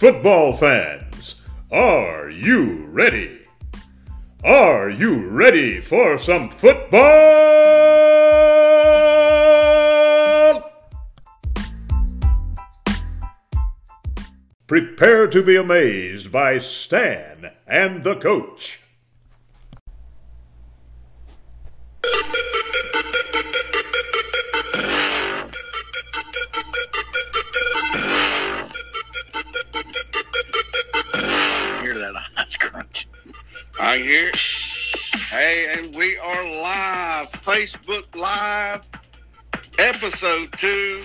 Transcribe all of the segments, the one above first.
Football fans, are you ready? Are you ready for some football? Prepare to be amazed by Stan and the coach. Facebook Live, episode two,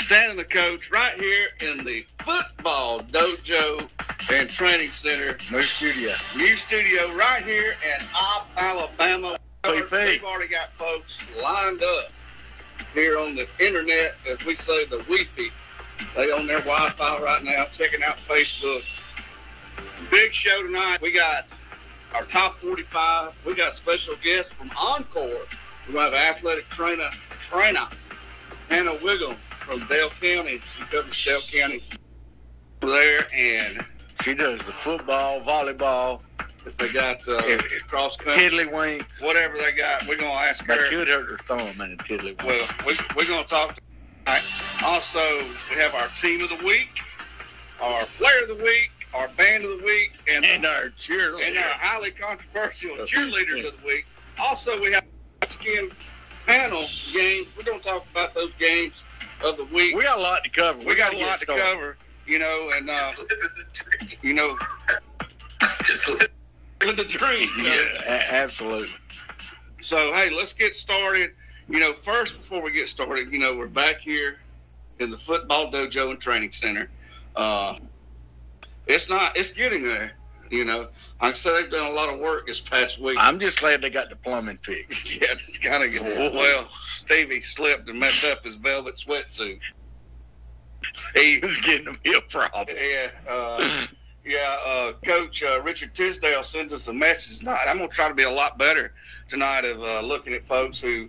standing the coach right here in the football dojo and training center, New studio. new studio right here in Opp, Alabama. We've already got folks lined up here on the internet, as we say, the Wi-Fi. They on their Wi-Fi right now, checking out Facebook. Big show tonight. We got our top 45. We got special guests from Encore. We have athletic trainer, trainer Hannah Whigham from Dale County. She covers Dale County there, and She does the football, volleyball, If they got uh, Yeah. cross country, tiddlywinks. whatever they got. We're gonna ask That her. could hurt her thumb in a tiddlywink. Well, we, we're going to talk. Tonight. Also, we have our team of the week, our player of the week, our band of the week, and, and our cheerleader. and our highly controversial cheerleaders of the week. Also, we have skin panel games. We're going to talk about those games of the week. we got a lot to cover. We got a gotta lot to cover, you know, and uh, you know, living the dream. so- Yeah, absolutely. So hey, let's get started. You know, first before we get started, you know, we're back here in the football dojo and training center. Uh, it's not. It's getting there. You know, like I said, they've done a lot of work this past week. I'm just glad they got the plumbing fixed. yeah, it's kind of well. Stevie slipped and messed up his velvet sweatsuit. He, was getting me a problem. yeah, uh, yeah. Uh, Coach uh, Richard Tisdale sends us a message tonight. I'm gonna try to be a lot better tonight of uh, looking at folks who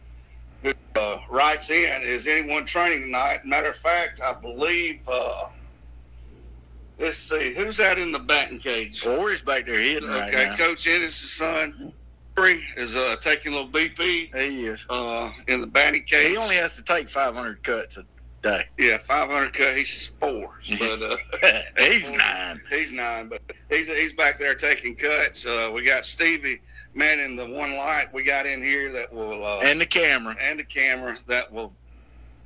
who uh, writes in. Is anyone training tonight? Matter of fact, I believe. Let's see, who's out in the batting cage? Corey's back there hitting right Okay, now. Coach Ennis' son. Corey is uh, taking a little BP He is. uh, in the batting cage. He only has to take 500 cuts a day. yeah, 500 cut. He's four, but uh, He's nine. He's nine, but he's he's back there taking cuts. Uh, we got Stevie manning the one light we got in here that will uh, And the camera. and the camera that will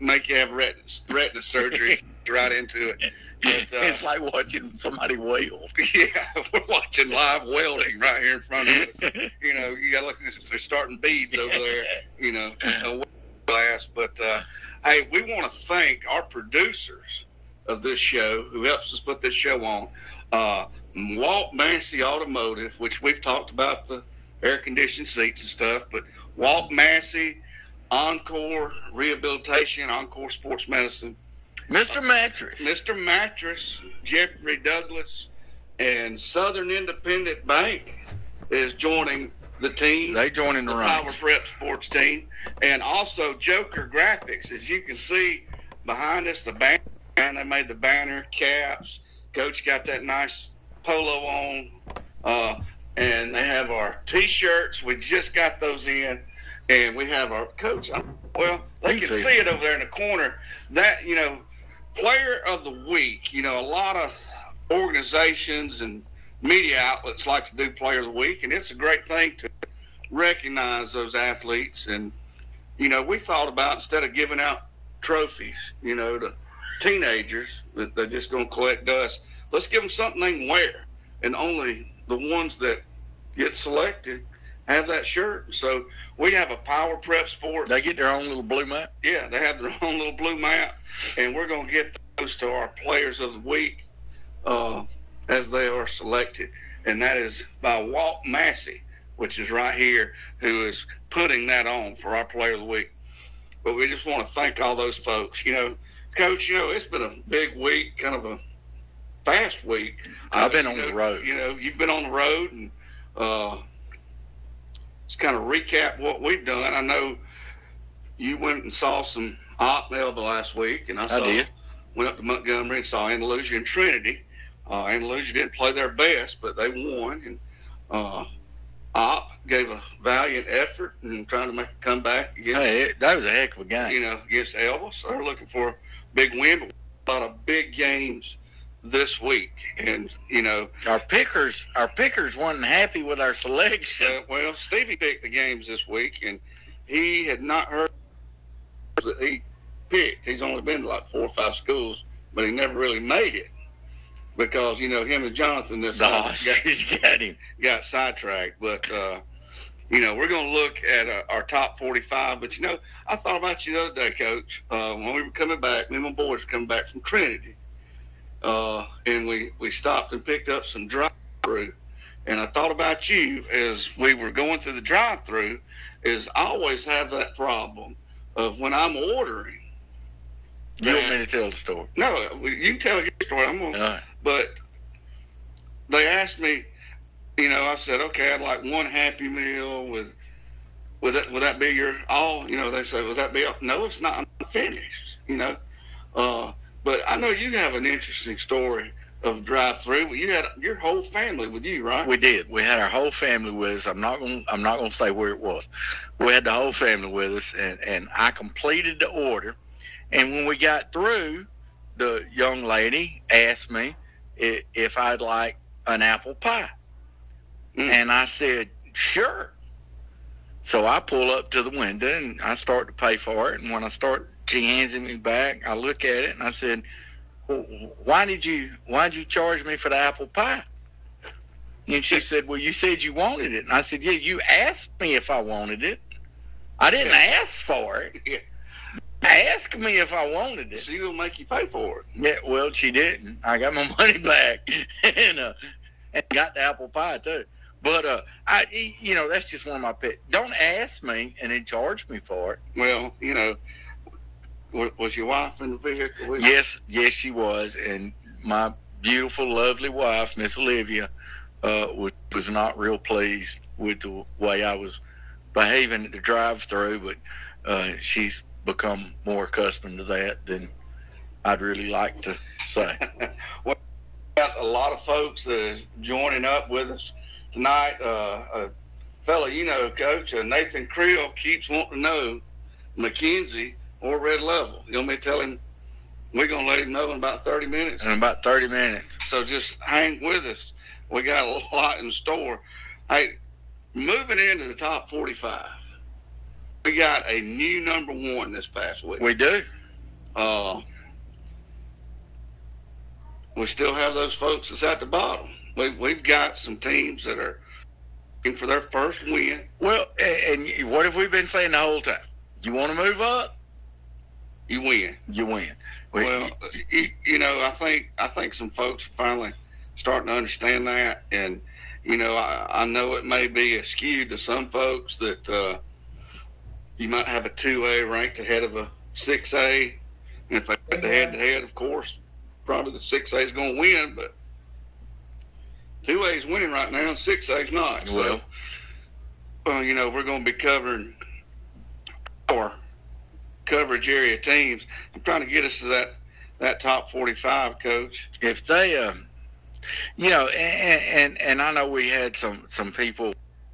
make you have retina, retina surgery right into it. But, uh, it's like watching somebody weld. Yeah, we're watching live welding right here in front of us. You know, you got to look at this. They're starting beads over there. You know, a glass. But uh, hey, we want to thank our producers of this show who helps us put this show on. Uh, Walt Massey Automotive, which we've talked about the air conditioned seats and stuff, but Walt Massey, Encore Rehabilitation, Encore Sports Medicine, Mr. Mattress. Mr. Mattress, Jeffrey Douglas, and Southern Independent Bank is joining the team They joining the the Power. Prep Sports team, and also Joker Graphics. As you can see behind us, the banner. They made the banner, caps. Coach got that nice polo on, uh, and they have our T-shirts. We just got those in, and we have our coach. Well, they can see it over there in the corner. That you know, player of the week. You know, a lot of organizations and media outlets like to do player of the week, and it's a great thing to recognize those athletes. And you know, we thought about instead of giving out trophies, you know, to teenagers that they're just going to collect dust, let's give them something they can wear. And only the ones that get selected have that shirt. So we have a Power Prep sport. They get their own little blue map. Yeah, they have their own little blue map, and we're going to get those to our players of the week uh, as they are selected. And that is by Walt Massey, which is right here, who is putting that on for our player of the week. But we just want to thank all those folks. You know, Coach, you know, it's been a big week, kind of a fast week. I've been Uh, on you the road. You know, you've been on the road, and uh, just kind of recap what we've done. I know you went and saw some Opp Melba last week, and I I saw did. went up to Montgomery and saw Andalusia and Trinity. Uh, Andalusia didn't play their best, but they won. And uh, Opp gave a valiant effort and trying to make a comeback against, Hey, it- that was a heck of a game. you know, against Elvis. They're looking for a big win, but a lot of big games this week. And, you know, Our pickers, our pickers wasn't happy with our selection. Uh, well, Stevie picked the games this week, and he had not heard that he picked. He's only been to like four or five schools, but he never really made it because you know him and Jonathan this got, got him. got sidetracked. But uh, you know we're going to look at uh, our top forty-five. But you know I thought about you the other day, Coach, uh, when we were coming back. Me and my boys were coming back from Trinity, uh, and we we stopped and picked up some drive-through. And I thought about you as we were going through the drive-through. Is I always have that problem of when I'm ordering. You want me to tell the story? No, you can tell your story. I'm gonna Uh, but they asked me, you know, I said, okay, I'd like one Happy Meal with, would that, would that be your all? You know, they said, would that be all? No, it's not. I'm finished, you know. Uh, but I know you have an interesting story of drive-through. You had your whole family with you, right? we did. We had our whole family with us. I'm not going. to I'm not going to say where it was. We had the whole family with us, and and I completed the order. And when we got through, the young lady asked me i- if I'd like an apple pie, Mm. and I said sure. So I pull up to the window and I start to pay for it. And when I start, she hands it me back. I look at it and I said, "Well, "Why did you Why did you charge me for the apple pie?" And she said, "Well, you said you wanted it." And I said, "Yeah, you asked me if I wanted it. I didn't ask for it. Yeah. Ask me if I wanted it." She will make you pay for it. Yeah, well, she didn't. I got my money back and uh, and got the apple pie too. But uh, I, you know, that's just one of my pets. Don't ask me and then charge me for it. Well, you know, was, was your wife in the vehicle? Yes, yes, she was, and my beautiful, lovely wife, Miss Olivia, uh, was was not real pleased with the way I was behaving at the drive-through, but uh, she's become more accustomed to that than I'd really like to say. got a lot of folks that is joining up with us tonight. Uh, a fellow you know, Coach, uh, Nathan Creel, keeps wanting to know McKenzie or Red Level. You want me to tell him? We're going to let him know in about 30 minutes. In about 30 minutes. So just hang with us. We got a lot in store. Hey, moving into the top 45, we got a new number one this past week. We do. Uh, we still have those folks that's at the bottom. We, we've got some teams that are looking for their first win. Well, and what have we been saying the whole time? You want to move up, You win. you win. We- Well, you, you know, I think I think some folks are finally starting to understand that, and you know, I, I know it may be skewed to some folks that uh, you might have a two A ranked ahead of a six A, and if they get the head to head, of course, probably the six A is going to win, but two A is winning right now, and six A is not. So, Well. well, you know, we're going to be covering our coverage area teams. I'm trying to get us to that that top 45, coach. if they, uh, you know, and, and and I know we had some some people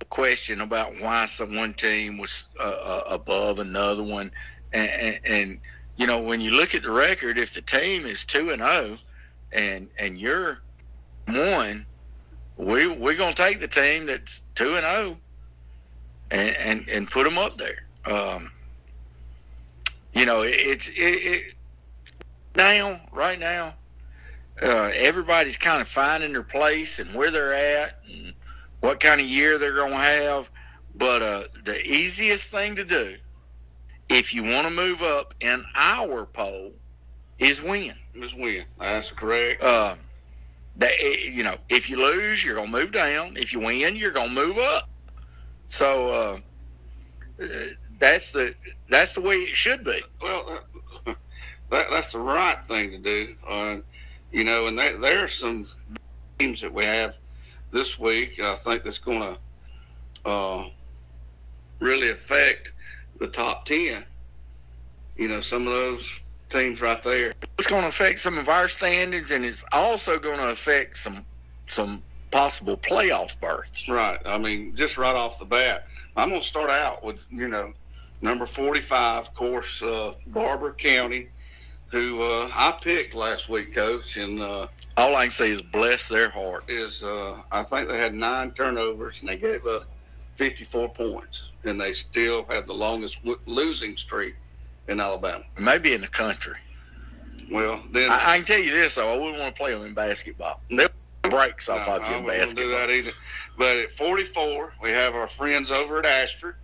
question about why some one team was uh, uh, above another one, and, and and you know when you look at the record, if the team is two and zero, and and you're one, we we're gonna take the team that's two and zero, and and and put them up there. Um, you know, it's it, it now right now uh, everybody's kind of finding their place and where they're at and what kind of year they're going to have. But uh, the easiest thing to do, if you want to move up in our poll, is win. Let's win. That's correct. Uh, that eh, you know, if you lose, you're going to move down. If you win, you're going to move up. So uh, that's the that's the way it should be. Well, uh, that that's the right thing to do. Uh, you know, and there, there are some teams that we have this week. I think that's going to uh, really affect the top ten. You know, some of those teams right there. It's going to affect some of our standings, and it's also going to affect some some possible playoff berths. Right. I mean, just right off the bat, I'm going to start out with you know number 45, of course, uh, Barbour County, who uh, I picked last week, Coach, and uh, All I can say is bless their heart. is uh, I think they had nine turnovers and they gave up 54 points, and they still have the longest w- losing streak in Alabama. Maybe in the country. Well, then I, I can tell you this though, I wouldn't want to play them in basketball. They'll breaks off No, of you I in wouldn't do that either. But at 44, we have our friends over at Ashford.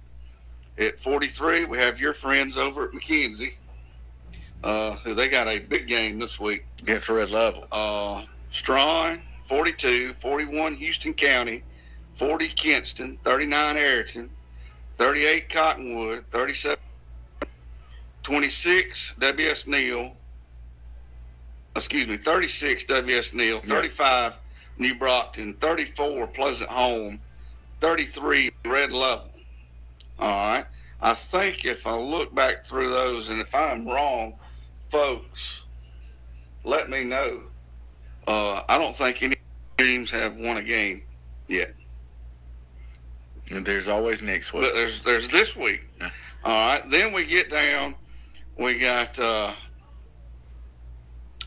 At 43, we have your friends over at McKenzie. Uh, they got a big game this week. Against Red Level. Uh, Straughn, 42, 41 Houston County, 40 Kinston, 39 Ariton, 38 Cottonwood, 37 26 WS Neal. Excuse me, 36 WS Neal, Yeah. 35 New Brockton, 34 Pleasant Home, 33 Red Level. All right. I think if I look back through those, and if I'm wrong, folks, let me know. Uh, I don't think any teams have won a game yet. And there's always next week. But there's there's this week. Yeah. All right. Then we get down. We got uh,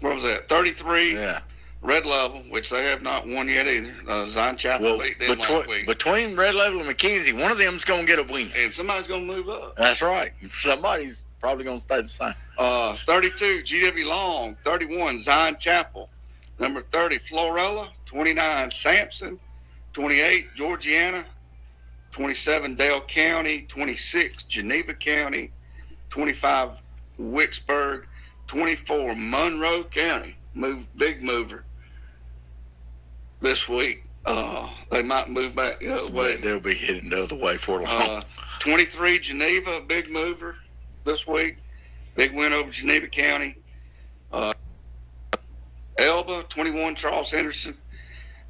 what was that? Thirty three yeah. Red level, which they have not won yet either. Uh, Zion Chapel Well, beat them last between, week, between Red Level and McKenzie, one of them's going to get a win. and somebody's gonna move up. That's right. Somebody's probably going to stay the same. Uh, 32 GW Long, 31 Zion Chapel, number 30 Florala, 29 Samson, 28 Georgiana, 27 Dale County, 26 Geneva County, 25 Wicksburg, 24 Monroe County. Move big mover this week. Uh, they might move back the other way. They'll be heading the other way for long. Uh, 23 Geneva, big mover this week. Big win over Geneva County. Uh, Elba, 21 Charles Henderson.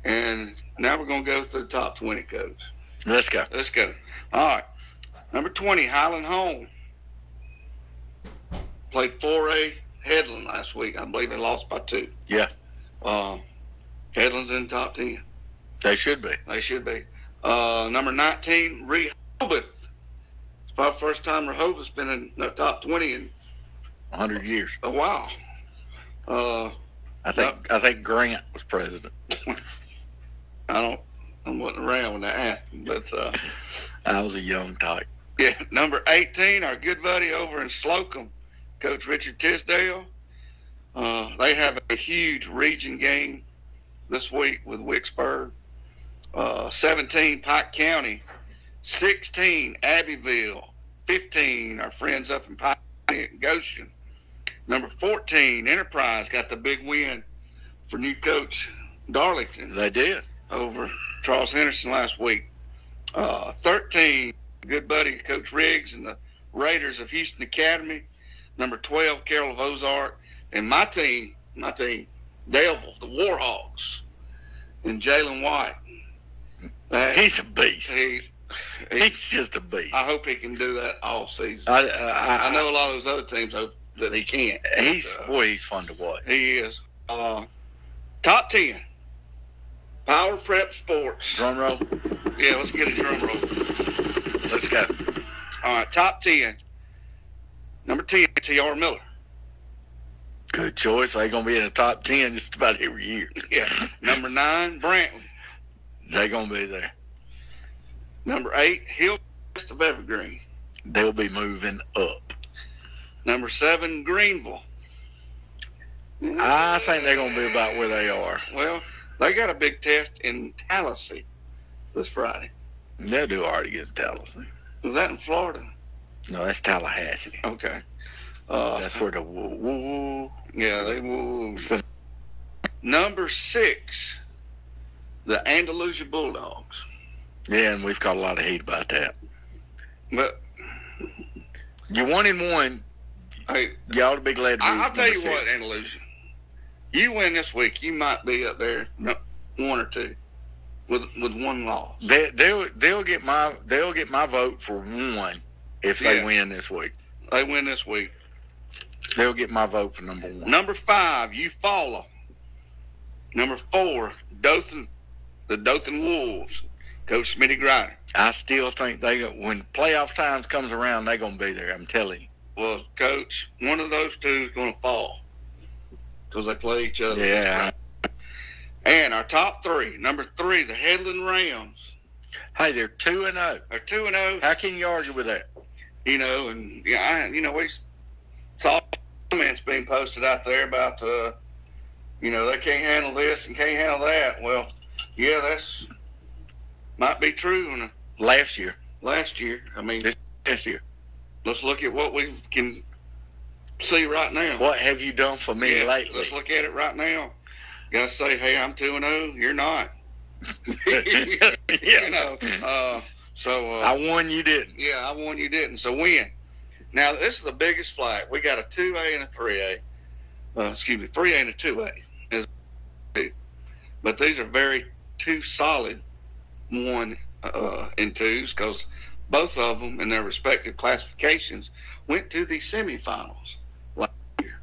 And now we're going to go through the top 20 codes. Let's go. Let's go. All right. Number 20, Highland Home. Played 4A Headland last week. I believe they lost by two. Yeah. Uh, Headland's in the top 10. They should be. They should be. Uh, number 19, Rehoboth. It's probably first time Rehoboth's been in the top 20 in 100 years. a while. Uh, I think I think Grant was president. I don't, I wasn't around when that happened, but uh, I was a young type. yeah, number 18, our good buddy over in Slocomb, Coach Richard Tisdale. Uh, they have a huge region game this week with Wicksburg. Uh, 17, Pike County. 16, Abbeville. 15, our friends up in Pike and Goshen. Number 14, Enterprise got the big win for new coach Darlington They did. over Charles Henderson last week. Uh, 13, good buddy Coach Riggs and the Raiders of Houston Academy. Number 12, Carroll of Ozark. And my team, my team, Daleville, the Warhawks, and Jalen White. That- He's a beast. he, he, He's just a beast. I hope he can do that all season. I, I, I know a lot of those other teams hope that he can't. he's Uh, boy. He's fun to watch. he is. Uh, top 10. Power Prep Sports. Drum roll. Yeah, let's get a drum roll. Let's go. All right, top 10. Number 10, T.R. Miller. Good choice. They're gonna be in the top ten just about every year. Yeah. Number 9, Brantley. They're gonna be there. Number 8, Hillcrest of Evergreen. They'll be moving up. Number 7, Greenville. I think they're gonna be about where they are. Well, they got a big test in Tallahassee this Friday. They'll do already get to Tallahassee. Was that in Florida? No, that's Tallahassee. Okay. Uh, That's where the woo woo. yeah, they will. So- Number 6, the Andalusia Bulldogs. Yeah, and we've got a lot of heat about that. But, You're one and one. hey, You ought to be glad. To be I, I'll tell you what. Andalusia. You win this week, you might be up there, one or two, with with one loss. They, they'll they'll get my they'll get my vote for one if they Yeah. win this week. They win this week. They'll get my vote for number one. Number five, Eufaula. Number four, Dothan, the Dothan Wolves. Coach Smitty Griner. I still think they when playoff times comes around, they're gonna be there. I'm telling you. Well, Coach, one of those two is going to fall because they play each other. Yeah. And our top three, number three, the Headland Rams. Hey, they're two and zero. They're two and zero. How can you argue with that? You know, and yeah, I, you know, we saw comments being posted out there about, uh, you know, they can't handle this and can't handle that. Well, yeah, that's might be true. In Last year, last year, I mean, This- this year, let's look at what we can see right now. what have you done for me Yeah, lately? Let's look at it right now. Gotta say, hey, I'm two and zero. You're not. yeah. You know. Uh, so uh, I won, you didn't. yeah, I won. You didn't. So win. Now this is the biggest flight. We got a two A and a three A. Uh, excuse me, three A and a two A. But these are very two solid one uh, and twos because both of them in their respective classifications went to the semifinals last year.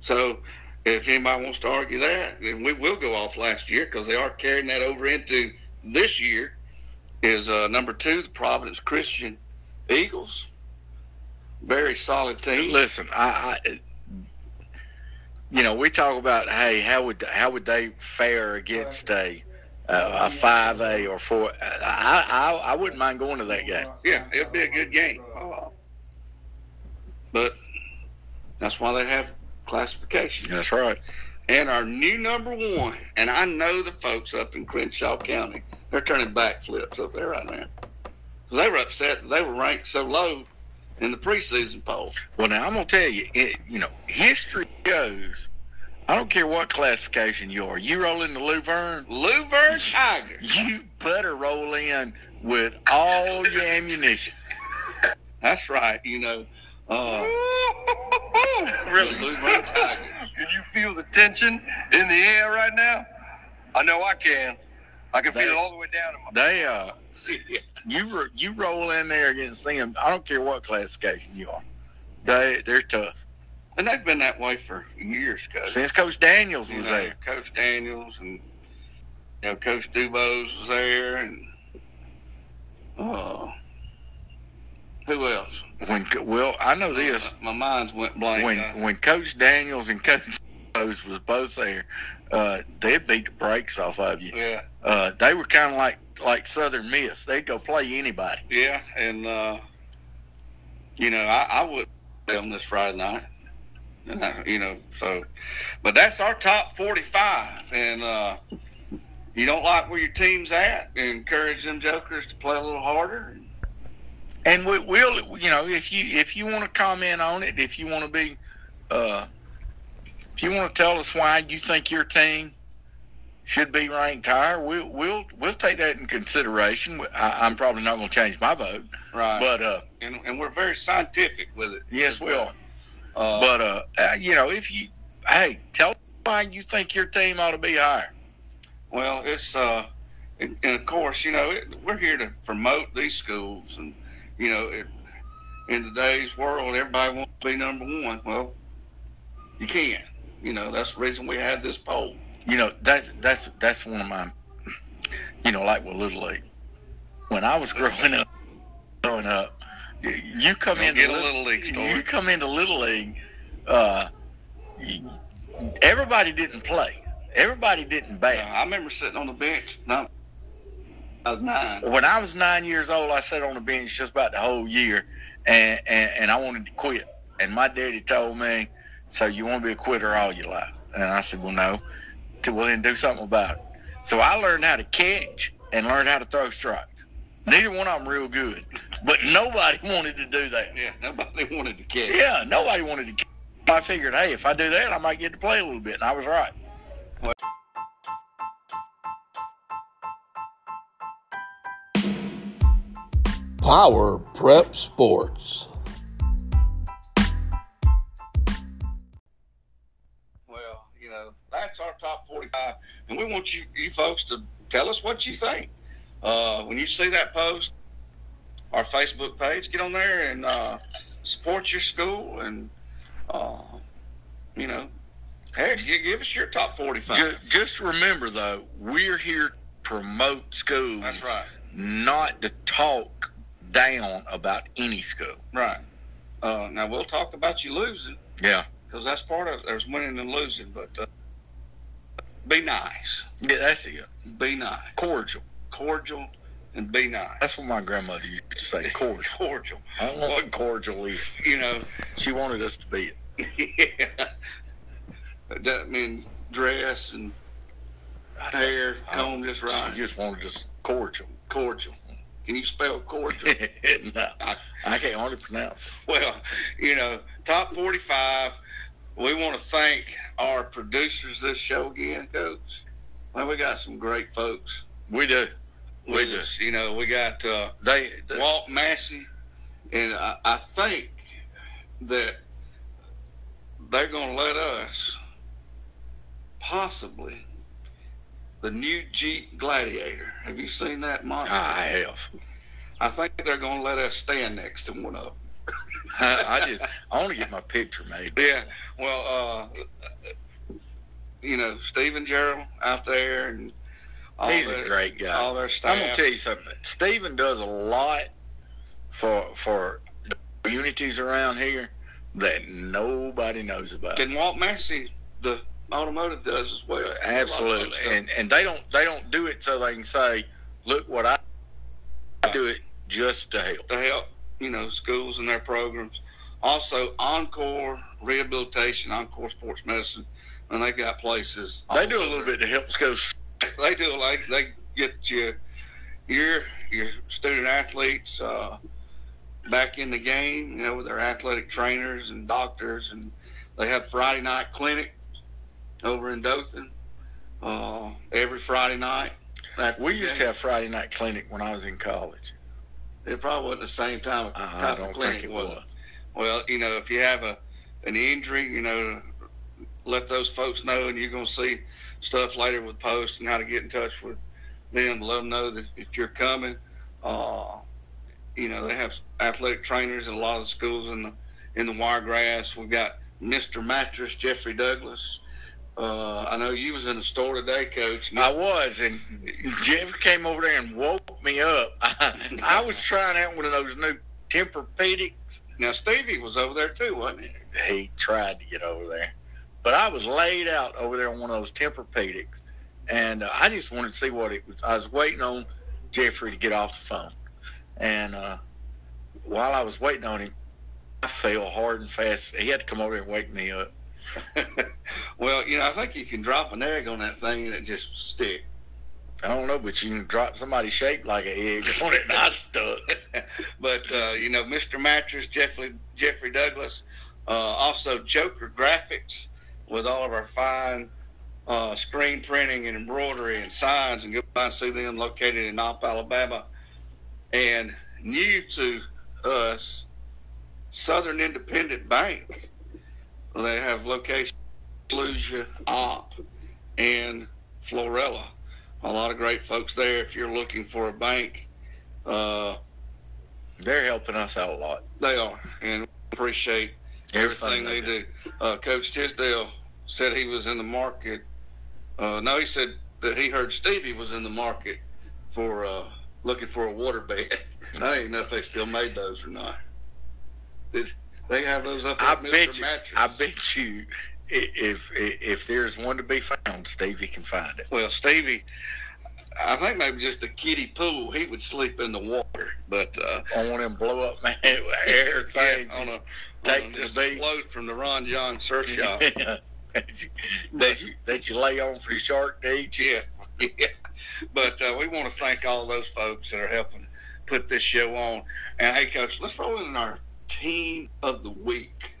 So if anybody wants to argue that, then we will go off last year because they are carrying that over into this year. Is uh, number two the Providence Christian Eagles? Very solid team. Listen, I, I, you know, we talk about hey, how would how would they fare against a uh, a five A or four? I, I I wouldn't mind going to that game. Yeah, it'd be a good game. Uh, but that's why they have classification. That's right. And our new number one, and I know the folks up in Crenshaw County, they're turning backflips up there right now. they were upset that they were ranked so low in the preseason poll. Well, now I'm gonna tell you, it, you know, history shows. I don't care what classification you are. You roll into Luverne, Luverne Tigers. you better roll in with all your ammunition. That's right. You know, uh, Really? Luverne Tigers. Can you feel the tension in the air right now? I know I can. I can feel it all the way down in my. They uh, you you roll in there against them. I don't care what classification you are. They they're tough. And they've been that way for years, Coach. Since Coach Daniels You was know, there. Coach Daniels and you know Coach Dubose was there, and uh, who else? When well, I know this. My mind's went blank. When Uh, when Coach Daniels and Coach Rose was both there, uh, they beat the brakes off of you. yeah, Uh, they were kind of like like Southern Miss. They'd go play anybody. yeah, and uh, you know I, I would play them this Friday night. And I, you know, so, but that's our top forty-five, and uh, you don't like where your team's at. Encourage them jokers to play a little harder. And we, we'll, you know, if you if you want to comment on it, if you want to be, uh, if you want to tell us why you think your team should be ranked higher, we'll we'll we'll take that in consideration. I, I'm probably not going to change my vote, Right. but uh, and, and we're very scientific with it. yes, we are. Uh, But uh, uh, you know, if you, hey, tell why you think your team ought to be higher. Well, it's uh, and, and of course, you know, it, we're here to promote these schools, and you know, it, in today's world, everybody wants to be number one. Well, you can't. You know, that's the reason we had this poll. You know, that's that's that's one of my, you know, like with little league. When I was growing up, growing up, you- come Don't into get a Lit- little league story. You come into little league, uh, you- everybody didn't play. Everybody didn't bat. I remember sitting on the bench. No, I was nine. When I was nine years old, I sat on the bench just about the whole year, and, and, and I wanted to quit. And my daddy told me, "So you want to be a quitter all your life?" And I said, "Well, no." To well, then do something about it. So I learned how to catch and learned how to throw strikes. Neither one of them real good, but nobody wanted to do that. Yeah, nobody wanted to catch. Yeah, nobody wanted to. catch. I figured, hey, if I do that, I might get to play a little bit, and I was right. Power Prep Sports. That's our top 45. And we want you, you folks to tell us what you think. Uh, when you see that post, our Facebook page, get on there and uh, support your school and Uh, you know, gi- give us your top 45. Just, just remember, though, we're here to promote schools. That's right. Not to talk down about any school. Right. Uh, now we'll talk about you losing Yeah. because that's part of it. There's winning and losing, but uh, be nice, Yeah, that's it. be nice, Cordial. cordial, and be nice. That's what my grandmother used to say. Cordial. cordial. I don't know what cordial is. You know, She wanted us to be it. yeah. That mean dress and hair, comb just right, She just wanted us cordial. cordial. Can you spell cordial? no, I can't hardly pronounce it. Well, you know, top 45. We want to thank our producers this show again, Coach. Well, we got some great folks We do. We do. us. You know, we got uh, They, they Walt Massey, and I, I think that they're going to let us possibly the new Jeep Gladiator. Have you seen that monster? I have. I think they're going to let us stand next to one of them. I, just I want to get my picture made. Yeah. Well, uh, you know, Stephen Gerald out there and all He's their, a great guy. all their staff. I'm gonna tell you something. Stephen does a lot for for the communities around here that nobody knows about. and Walt Massey, the automotive does as well. Absolutely, and and they don't they don't do it so they can say, look what I, I do it just to help. to help, you know, schools and their programs. Also, Encore Rehabilitation, Encore Sports Medicine, and they've got places. They do a little bit to help schools. They do like they get you, your your student athletes uh, back in the game. You know, with their athletic trainers and doctors, and they have Friday night clinic over in Dothan uh, every Friday night. We used to have Friday night clinic when I was in college. It probably wasn't the same time. I type of clinic, think it was was. Well, you know, if you have a an injury, you know, let those folks know, and you're going to see stuff later with posts and how to get in touch with them. Let them know that if you're coming, uh, you know, they have athletic trainers in a lot of the schools in the in the Wiregrass. We've got Mr. Mattress Jeffrey Douglas. Uh, I know you was in the store today, Coach. I was, and Jeff came over there and woke me up. I, I was trying out one of those new Tempur-Pedics. Now Stevie was over there too, wasn't he? He tried to get over there, but I was laid out over there on one of those Tempur-Pedics, and uh, I just wanted to see what it was. I was waiting on Jeffrey to get off the phone, and uh, while I was waiting on him, I fell hard and fast. He had to come over there and wake me up. well, you know, I think you can drop an egg on that thing and it just stick. I don't know, but you can drop somebody shaped like an egg on it, not stuck. but uh, you know, Mr. Mattress, Jeffrey Jeffrey Douglas, uh, also Joker Graphics with all of our fine uh, screen printing and embroidery and signs, and go by and see them located in Opp, Alabama. And new to us, Southern Independent Bank. They have locations in Fallujah, Opp, and Florala. A lot of great folks there. If you're looking for a bank, uh, They're helping us out a lot. they are, and appreciate everything, they do. Uh, Coach Tisdale said he was in the market. Uh, no, he said that he heard Stevie was in the market for uh, looking for a water bed. I didn't know if they still made those or not. They have those up I Mr. bet you. Mattress? I bet you. i- If if there's one to be found, Stevie can find it. Well, Stevie, I think maybe just a kiddie pool. He would sleep in the water, but uh, On one of them blow up man air things. yeah, on a, take on a, the just beach. float from the Ron Jon surf shop. that, you, that you that you lay on for the shark to eat. Yeah, yeah. But uh, we want to thank all those folks that are helping put this show on. And hey, Coach, let's roll in our team of the week.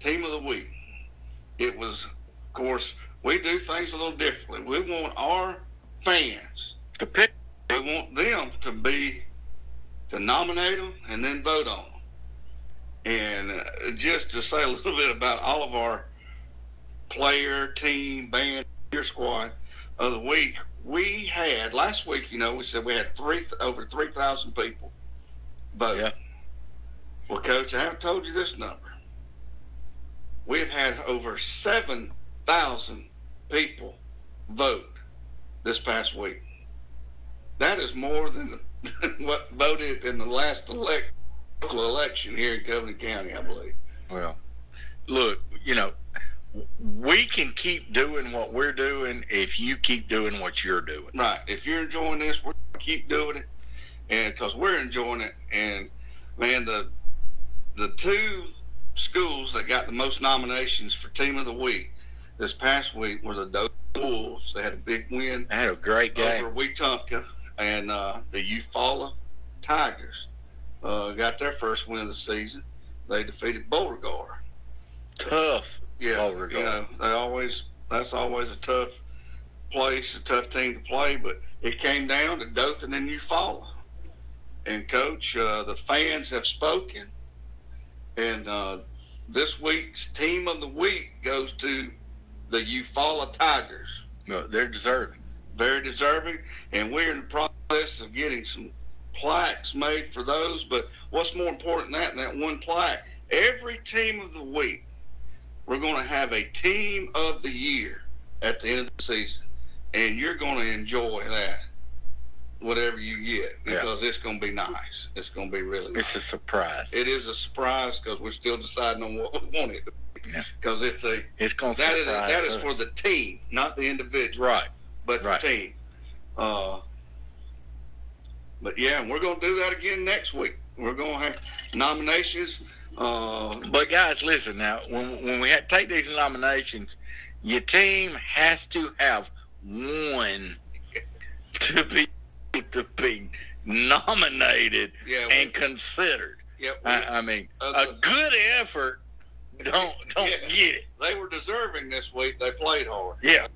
Team of the week. It was, of course, we do things a little differently. We want our fans, To pick. we want them to be, to nominate them and then vote on them. And uh, just to say a little bit about all of our player, team, band, your squad of the week, we had last week. You know, we said we had three over three thousand people vote. Yeah. Well, Coach, I haven't told you this number. We've had over 7,000 people vote this past week. That is more than what voted in the last elect, local election here in Covington County, I believe. Well, look, you know, we can keep doing what we're doing if you keep doing what you're doing. Right. If you're enjoying this, we're keep doing it, and because we're enjoying it, and man, the the two schools that got the most nominations for Team of the Week this past week were the Dothan Wolves. They had a big win I had a great game. over Wetumpka, and uh, the Eufaula Tigers uh, got their first win of the season. They defeated Beauregard. Tough. Yeah, Beauregard. you know they always that's always a tough place, a tough team to play. But it came down to Dothan and Eufaula. And coach, uh, the fans have spoken, and uh, this week's team of the week goes to the Eufaula Tigers. No, they're deserving. Very deserving, and we're in the process of getting some plaques made for those. But what's more important than that, that one plaque? Every team of the week, we're going to have a team of the year at the end of the season, and you're going to enjoy that, whatever you get, Yeah. because it's going to be nice. It's going to be really nice. It's a surprise. It is a surprise because we're still deciding on what we want it to be. Yeah. Because it's a It's going to that is that is for the team, not the individual right. but Right. the team. Uh, but yeah, we're going to do that again next week. We're going to have nominations. Uh, But guys, listen now. When when we take these nominations, your team has to have one to be to be nominated yeah, and considered. yeah, we- I, I mean, Uh, a good effort. Don't don't Yeah. get it. they were deserving this week. They played hard. Yeah,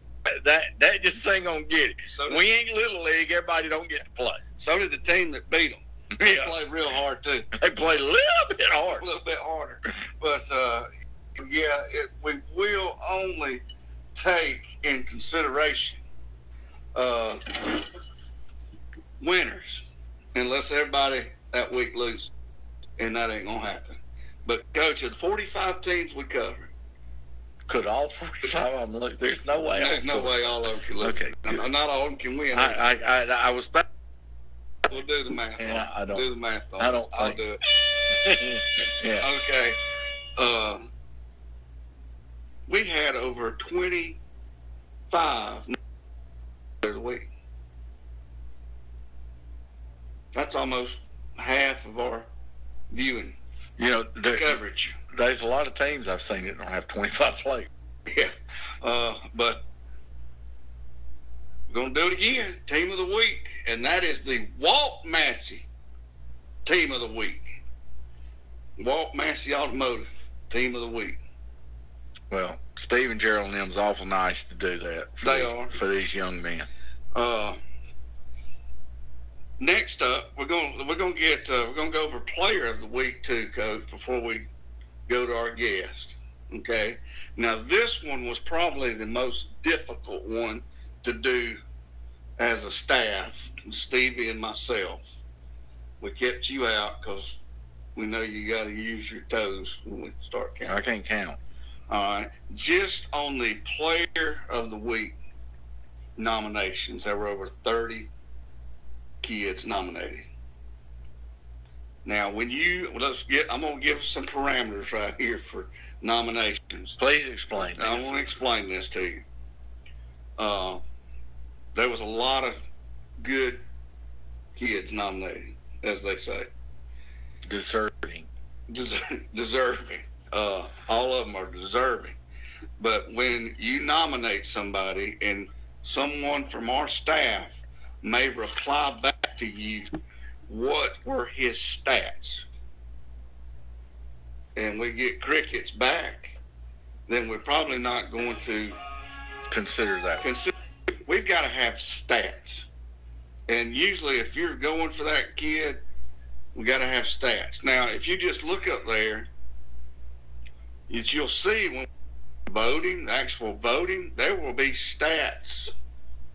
that that just ain't gonna get it. So We ain't little league. Everybody don't get to play. so did the team that beat them. They Yeah, played real hard too, they played a little bit hard, a little bit harder. But uh, yeah, it, we will only take in consideration uh, winners unless everybody that week loses, and that ain't gonna happen. But coach, of the 45 teams we covered, Could all forty-five of them lose? There's no way. there's no way all of them can lose. Okay, Not- good. Not all of them can win. I, I I I was. Back. we'll do the math. Yeah, on. I don't- do the math. On I don't I'll think do it. yeah. Okay. Uh, we had over 25 of the week. That's almost half of our viewing You know, there, coverage. there's a lot of teams I've seen that don't have 25 players. Yeah. Uh, but we're going to do it again. Team of the week. And that is the Walt Massey Team of the Week. Walt Massey Automotive Team of the Week. Well, Steve and Gerald and them's awful nice to do that. For They these, are. for these young men. Uh, next up, we're going we're going to get uh, we're going to go over Player of the Week too, Coach. Before we go to our guest, okay? Now this one was probably the most difficult one to do as a staff, Stevie and myself. We kept you out because we know you got to use your toes when we start counting. I can't count. All right. Just on the player of the week nominations, there were over 30 kids nominated. Now, when you, let's get, I'm going to give some parameters right here for nominations. Please explain. I want to explain this to you. Uh, there was a lot of good kids nominated, as they say. Deserving. Des- deserving. Uh, all of them are deserving. But when you nominate somebody and someone from our staff may reply back to you, what were his stats? And we get crickets back, then we're probably not going to Consider that. consider. We've got to have stats. And usually, if you're going for that kid, we got to have stats. Now, if you just look up there, you'll see when voting, actual voting, there will be stats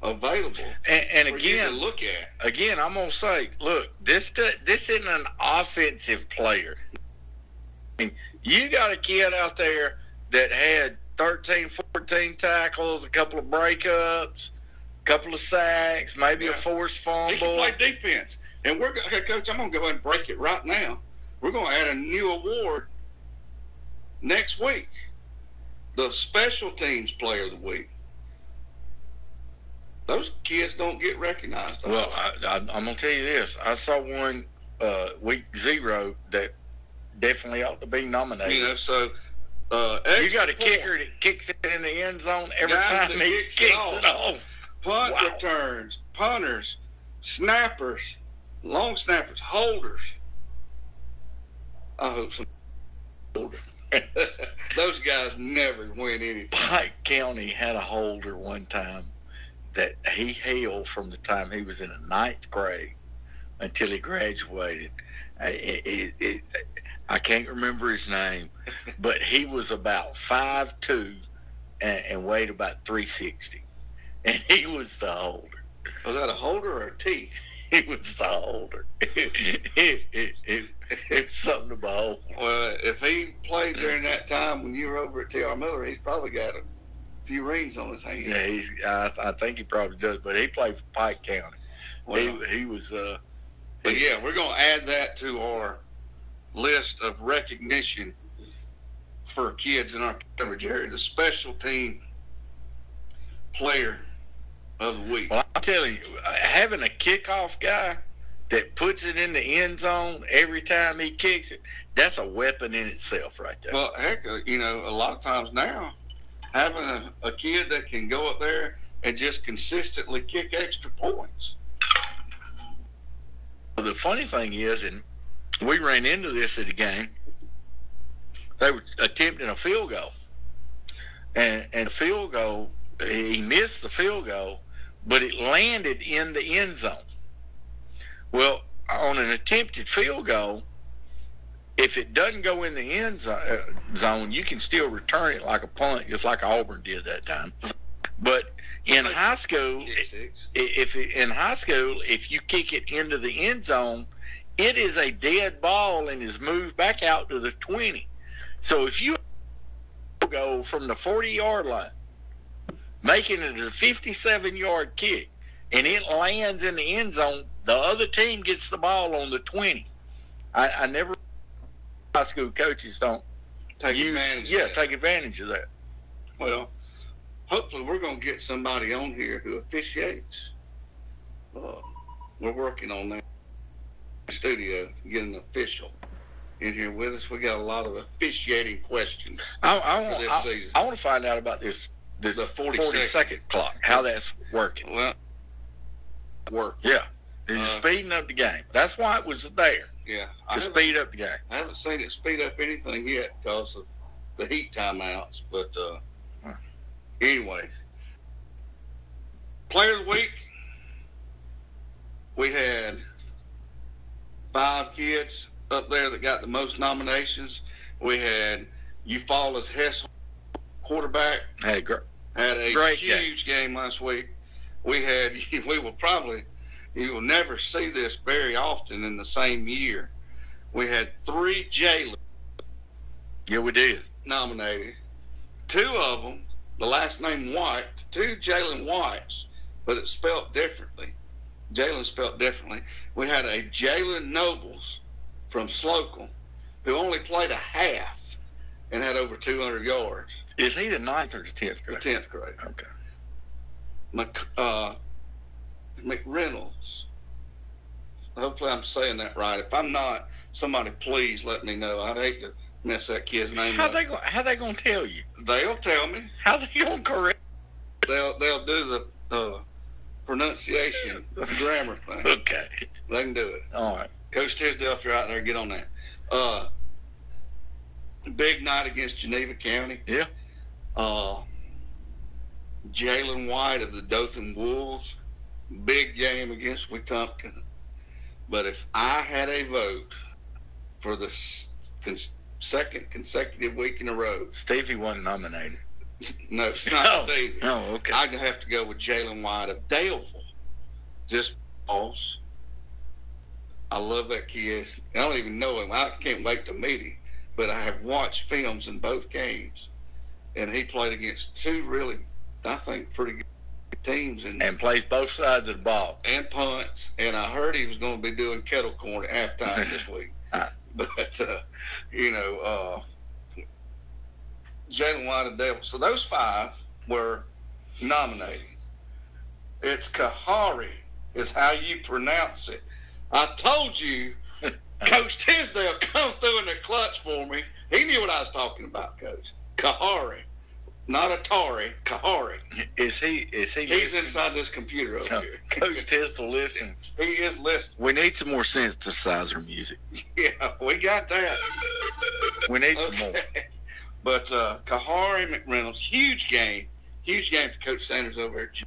available And, and for you to again, look at. again, I'm gonna say, look, this this isn't an offensive player. I mean, you got a kid out there that had 13, 14 tackles, a couple of breakups, a couple of sacks, maybe a Yeah. forced He can fumble. play defense. And we're okay, coach. I'm gonna go ahead and break it right now. We're gonna add a new award next week. The special teams player of the week. Those kids don't get recognized. Well, I, I, I'm gonna tell you this. I saw one uh, week zero that definitely ought to be nominated. you know, so uh, you got a kicker that kicks it in the end zone every time he kicks kicks, it off. it off. punt Wow. returns, punters, snappers, long snappers, holders. I hope some. Those guys never win anything. Pike County had a holder one time that he held from the time he was in the ninth grade until he graduated. I- It, it, it, I can't remember his name, but he was about five two and, and weighed about three sixty, and he was the holder. Was that a holder or a T? He was the holder. it, it, it, it's something to behold. Well, if he played during that time when you were over at T.R. Miller, he's probably got a few rings on his hand. Yeah, he's. I, I think he probably does, but he played for Pike County. Well, he he was. Uh, But yeah, we're going to add that to our list of recognition for kids in our coverage area. The special team player of the week. Well, I'm telling you, uh, having a kickoff guy that puts it in the end zone every time he kicks it, that's a weapon in itself right there. Well, heck, uh, you know, a lot of times now, having a, a kid that can go up there and just consistently kick extra points. the funny thing is, and we ran into this at the game, they were attempting a field goal. And, and field goal, he missed the field goal, but it landed in the end zone. Well, on an attempted field goal, if it doesn't go in the end uh, zone, you can still return it like a punt, just like Auburn did that time. But in high school, if in high school, if you kick it into the end zone, it is a dead ball and is moved back out to the 20. So if you go from the 40 yard line, making it a 57 yard kick, and it lands in the end zone, the other team gets the ball on the 20. I, I never, high school coaches don't Take use, advantage. yeah, of that. take advantage of that. Well, hopefully we're going to get somebody on here who officiates. Uh, we're working on that studio, getting an official in here with us. We got a lot of officiating questions. I, I For want, this I, season. I want to find out about this this The 40 40 second clock, how that's working. Well, work. Yeah, it's Uh, speeding up the game. That's why it was there Yeah, to I haven't, speed up the game. I haven't seen it speed up anything yet because of the heat timeouts. But uh, Huh. anyway, player of the week. We had five kids up there that got the most nominations. We had Eufaula's Hess quarterback Hey, gr- had a Great game. huge game. last week. We had we will probably you will never see this very often in the same year. We had three Jalen yeah, we did. nominated. Two of them, the last name White, two Jalen Whites, but it's spelled differently. Jalen spelled differently. We had a Jalen Nobles from Slocomb who only played a half and had over 200 yards. Is he the ninth or the tenth grade? The 10th grade. Okay. Mc, uh, McReynolds. Hopefully, I'm saying that right. If I'm not, somebody please let me know. I'd hate to mess that kid's name How up. they go, how they gonna tell you? They'll tell me. How they gonna correct? They'll they'll do the uh, pronunciation grammar thing. Okay. They can do it. All right. Coach Tisdale, if you're out there, get on that. Uh, big night against Geneva County. Yeah. Uh, Jalen White of the Dothan Wolves. Big game against Wetumpka. But if I had a vote for the cons- second consecutive week in a row, Stevie wasn't nominated. no, it's not No. Oh. Stevie. Oh, okay. I'd have to go with Jalen White of Daleville. Just because I love that kid. I don't even know him. I can't wait to meet him. but I have watched films in both games, and he played against two really, I think, pretty good teams and And plays both sides of the ball. and punts. And I heard he was going to be doing kettle corn at halftime this week. Ah. But uh, you know, uh, Jalen White and Devil. So those five were nominated. It's Kahari is how you pronounce it. I told you, Coach Tisdale come through in the clutch for me. He knew what I was talking about, Coach. Kahari, not Atari. Kahari. Is he? Is he? He's listening? inside this computer over Co- here. Coach Tisdale, listen. He is listening. We need some more synthesizer music. Yeah, we got that. We need some more. But uh, Kahari McReynolds, huge game, huge game for Coach Sanders over. G-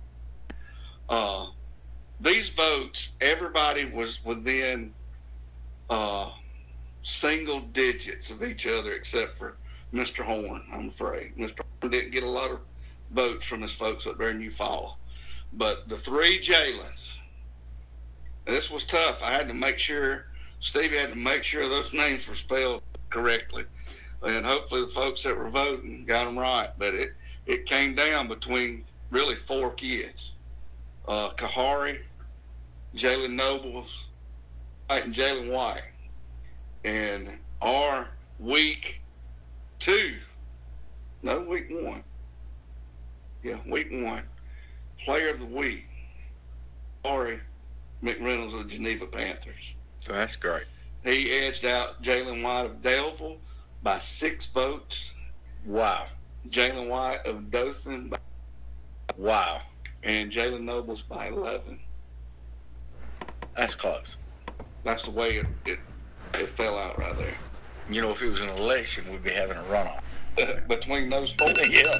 Uh, these votes, everybody was within uh, single digits of each other, except for Mr. Horn. I'm afraid Mr. Horn didn't get a lot of votes from his folks up there in Eufaula. But the three Jalen's, this was tough. I had to make sure Stevie had to make sure those names were spelled correctly and hopefully the folks that were voting got them right. But it it came down between really four kids: uh, Kahari, Jalen Nobles, and Jalen White. And our week two, no week one, yeah, week one, player of the week, Ari McReynolds of the Geneva Panthers. So that's great. He edged out Jalen White of Daleville by six votes. Wow. Jalen White of Dothan by, Wow. and Jalen Nobles by 11. That's close. That's the way it, it, it fell out right there. You know, if it was an election, we'd be having a runoff. Between those four. Yeah.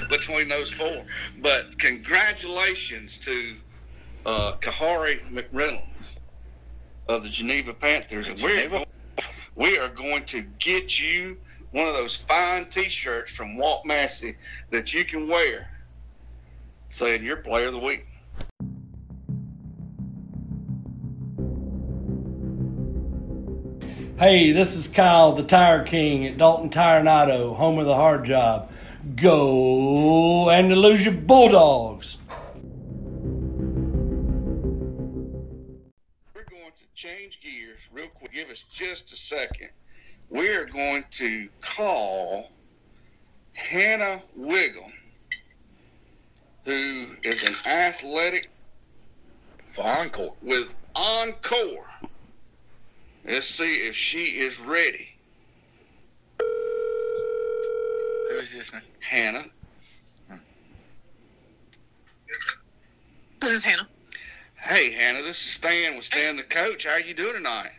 Between those four. But congratulations to uh, Kahari McReynolds of the Geneva Panthers. And we're going, we are going to get you one of those fine T-shirts from Walt Massey that you can wear saying you're player of the week. Hey, this is Kyle, the Tire King at Dalton Tire and Auto, home of the hard job. Go Andalusia Bulldogs! We're going to change gears real quick. Give us just a second. We're going to call Hannah Whigham, who is an athletic For encore. with Encore. Let's see if she is ready. Who is this now? Hannah. This is Hannah. Hey, Hannah, this is Stan with Stan the coach. How are you doing tonight?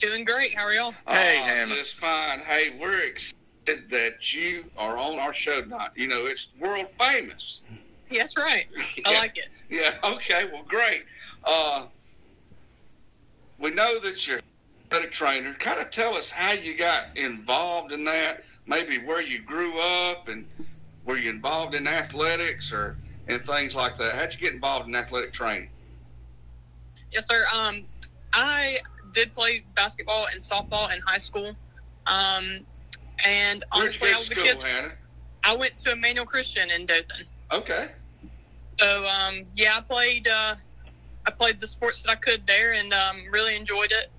Doing great. How are y'all? Hey, Ah, Hannah. Just fine. Hey, we're excited that you are on our show tonight. You know, it's world famous. Yes, right. I Yeah. like it. Yeah, okay, well, great. Uh, we know that you're a athletic trainer. Kind of tell us how you got involved in that, maybe where you grew up and were you involved in athletics or and things like that. How'd you get involved in athletic training? Yes, sir. Um, I did play basketball and softball in high school. Um, and honestly, I was a kid. Hannah? I went to Emmanuel Christian in Dothan. Okay. So um, yeah, I played. Uh, I played the sports that I could there, and um, really enjoyed it.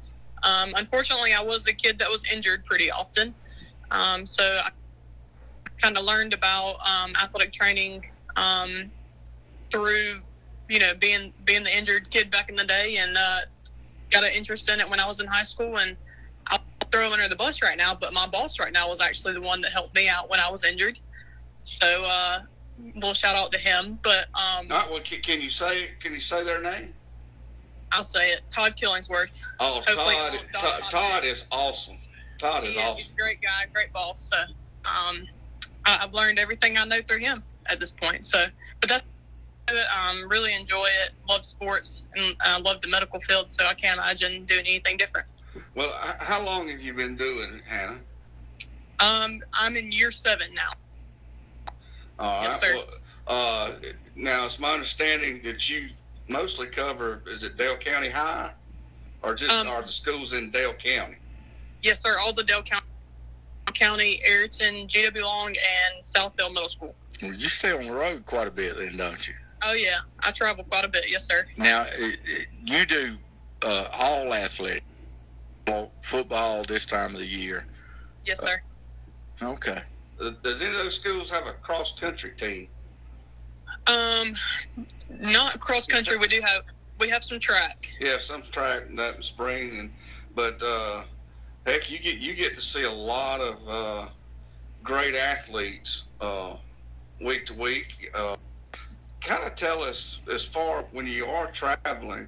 Um, unfortunately, I was a kid that was injured pretty often. Um, so I kind of learned about um, athletic training um, through, you know, being being the injured kid back in the day, and uh, got an interest in it when I was in high school. And I'll throw him under the bus right now, but my boss right now was actually the one that helped me out when I was injured. So uh, little shout out to him. But um, right, well, can, can you say can you say their name? I'll say it. Todd Killingsworth. Oh, Hopefully Todd. Todd, Todd is awesome. Todd is He awesome. he's a great guy, great boss. So um, I, I've learned everything I know through him at this point. So, but that's um, really enjoy it. Love sports and I love the medical field. So I can't imagine doing anything different. Well, how long have you been doing it, Hannah? Um, I'm in year seven now. All Yes, right. sir. Well, uh, now it's my understanding that you mostly cover is it Dale County High, or just Um, are the schools in Dale County? Yes, sir. All the Dale County County, Ariton, GW Long, and Southfield Middle School. Well, you stay on the road quite a bit, then, don't you? Oh yeah, I travel quite a bit. Yes, sir. Now, it, it, you do uh, all athletic football this time of the year. Yes, sir. Okay. Does any of those schools have a cross country team? Um, not cross country. We do have we have some track. Yeah, some track that spring, and but uh, heck, you get you get to see a lot of uh, great athletes uh, week to week. Uh, kind of tell us as far when you are traveling,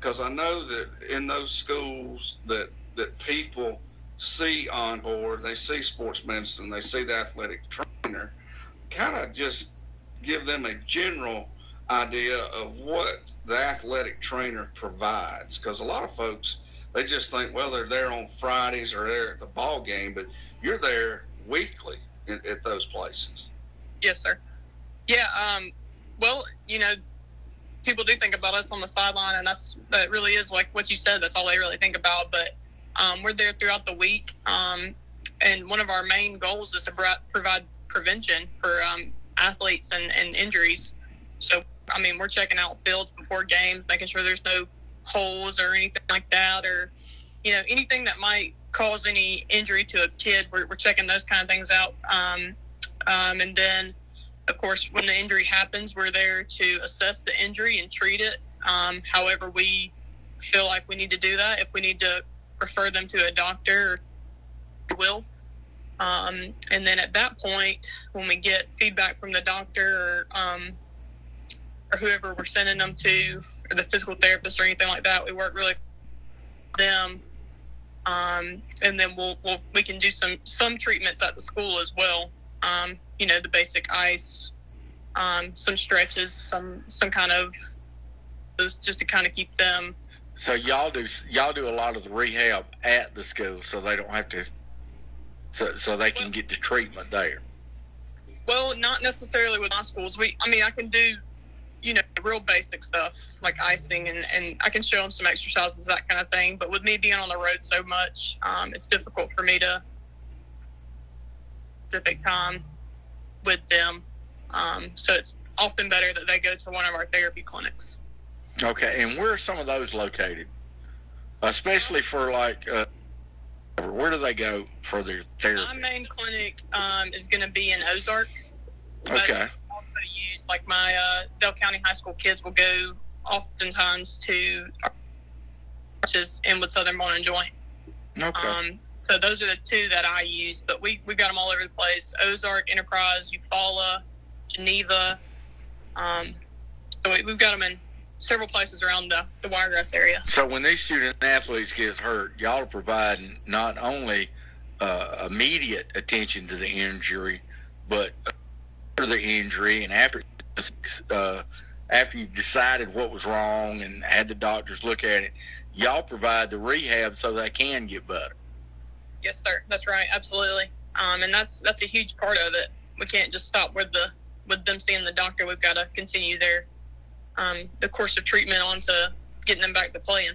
because I know that in those schools that that people see on board, they see sports medicine, they see the athletic trainer. Kind of just give them a general idea of what the athletic trainer provides, because a lot of folks they just think, well, they're there on Fridays or they're at the ball game, but you're there weekly in, at those places. Yes, sir. Yeah. Um, well, you know, people do think about us on the sideline, and that's that really is like what you said. That's all they really think about. But um, we're there throughout the week, um, and one of our main goals is to provide prevention for um, athletes and, and injuries. So, I mean, we're checking out fields before games, making sure there's no holes or anything like that, or you know, anything that might cause any injury to a kid. We're, we're checking those kind of things out, um, um, and then of course, when the injury happens, we're there to assess the injury and treat it. Um, however, we feel like we need to do that. If we need to refer them to a doctor, will. Um, and then at that point, when we get feedback from the doctor or, um, or whoever we're sending them to, or the physical therapist or anything like that, we work really them. Um, and then we'll, we'll, we can do some, some treatments at the school as well um, you know, the basic ice, um, some stretches, some some kind of just to kind of keep them. So y'all do y'all do a lot of the rehab at the school, so they don't have to, so so they can get the treatment there. Well, not necessarily with my schools. We, I mean, I can do, you know, real basic stuff like icing, and and I can show them some exercises, that kind of thing. But with me being on the road so much, um, it's difficult for me to specific time with them. Um, so it's often better that they go to one of our therapy clinics. Okay, and where are some of those located? Especially for like, uh, where do they go for their therapy? My main clinic um, is going to be in Ozark. Okay. also use like my uh, Dale County High School kids will go oftentimes to is Inwood Southern Bone and Joint. Okay. Um, so those are the two that I use, but we we've got them all over the place: Ozark, Enterprise, Eufaula, Geneva. Um, so we, have got them in several places around the, the Wiregrass area. So when these student athletes get hurt, y'all are providing not only uh, immediate attention to the injury, but after the injury and after uh, after you've decided what was wrong and had the doctors look at it, y'all provide the rehab so they can get better. Yes, sir. That's right. Absolutely. Um, and that's that's a huge part of it. We can't just stop with the with them seeing the doctor. We've got to continue their um, the course of treatment on to getting them back to playing.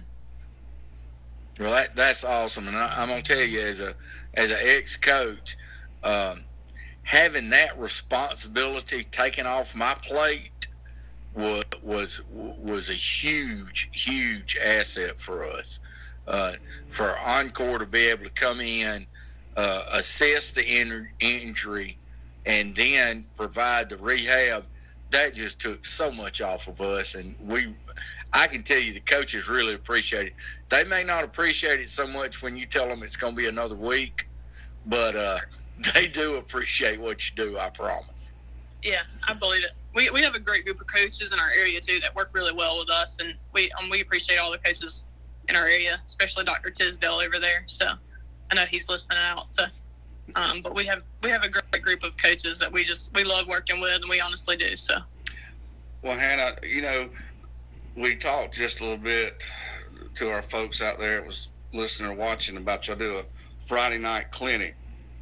Well, that, that's awesome, and I, am gonna tell you as a as an ex coach, um, having that responsibility taken off my plate was was was a huge huge asset for us uh, for Encore to be able to come in, uh, assess the in- injury, and then provide the rehab. That just took so much off of us, and we. I can tell you the coaches really appreciate it. They may not appreciate it so much when you tell them it's going to be another week, but uh, they do appreciate what you do. I promise. Yeah, I believe it. We, we have a great group of coaches in our area too that work really well with us, and we um, we appreciate all the coaches in our area, especially Dr. Tisdale over there. So I know he's listening out. So, um, but we have we have a great group of coaches that we just we love working with, and we honestly do. So. Well, Hannah, you know, we talked just a little bit to our folks out there that was listening or watching about y'all do a Friday night clinic,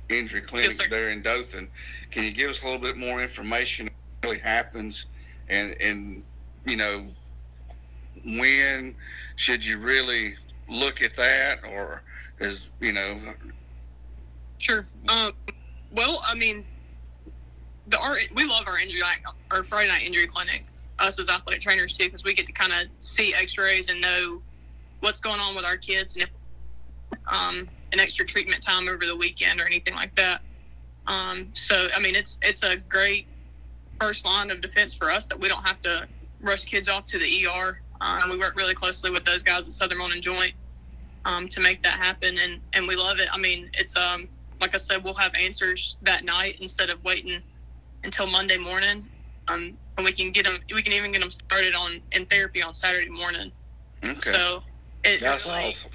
injury clinic yes, there in Dothan. Can you give us a little bit more information what really happens and and you know when should you really look at that, or is you know Sure. Um, well, I mean, the our, we love our injury our Friday night injury clinic. Us as athletic trainers too, because we get to kind of see X-rays and know what's going on with our kids, and if um, an extra treatment time over the weekend or anything like that. Um, so, I mean, it's it's a great first line of defense for us that we don't have to rush kids off to the ER. Um, we work really closely with those guys at Southern Bone and Joint um, to make that happen, and and we love it. I mean, it's um like I said, we'll have answers that night instead of waiting until Monday morning. Um, and we can get them. We can even get them started on in therapy on Saturday morning. Okay. So it That's really awesome.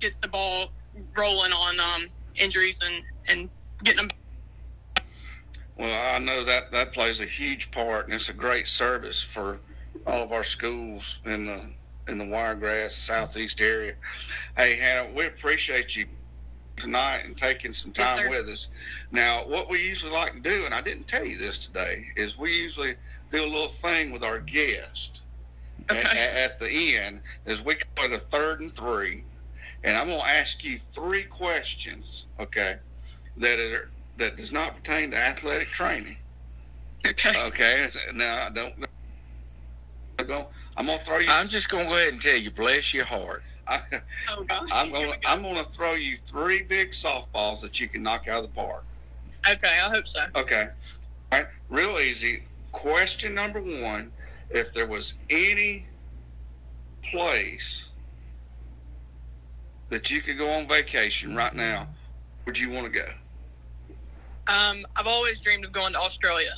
gets the ball rolling on um, injuries and and getting them. Well, I know that that plays a huge part, and it's a great service for all of our schools in the in the Wiregrass Southeast area. Hey, Hannah, we appreciate you tonight and taking some time sir. with us. Now, what we usually like to do, and I didn't tell you this today, is we usually do a little thing with our guest Okay. a- at the end. Is we call it a third and three, and I'm going to ask you three questions, okay, that are that does not pertain to athletic training. Okay. Okay, now I don't. I'm gonna throw you. I'm just gonna go ahead and tell you, bless your heart. I, oh gosh. I'm gonna. I'm gonna throw you three big softballs that you can knock out of the park. Okay, I hope so. Okay, all right, real easy. Question number one: If there was any place that you could go on vacation right now, would you want to go? Um, I've always dreamed of going to Australia.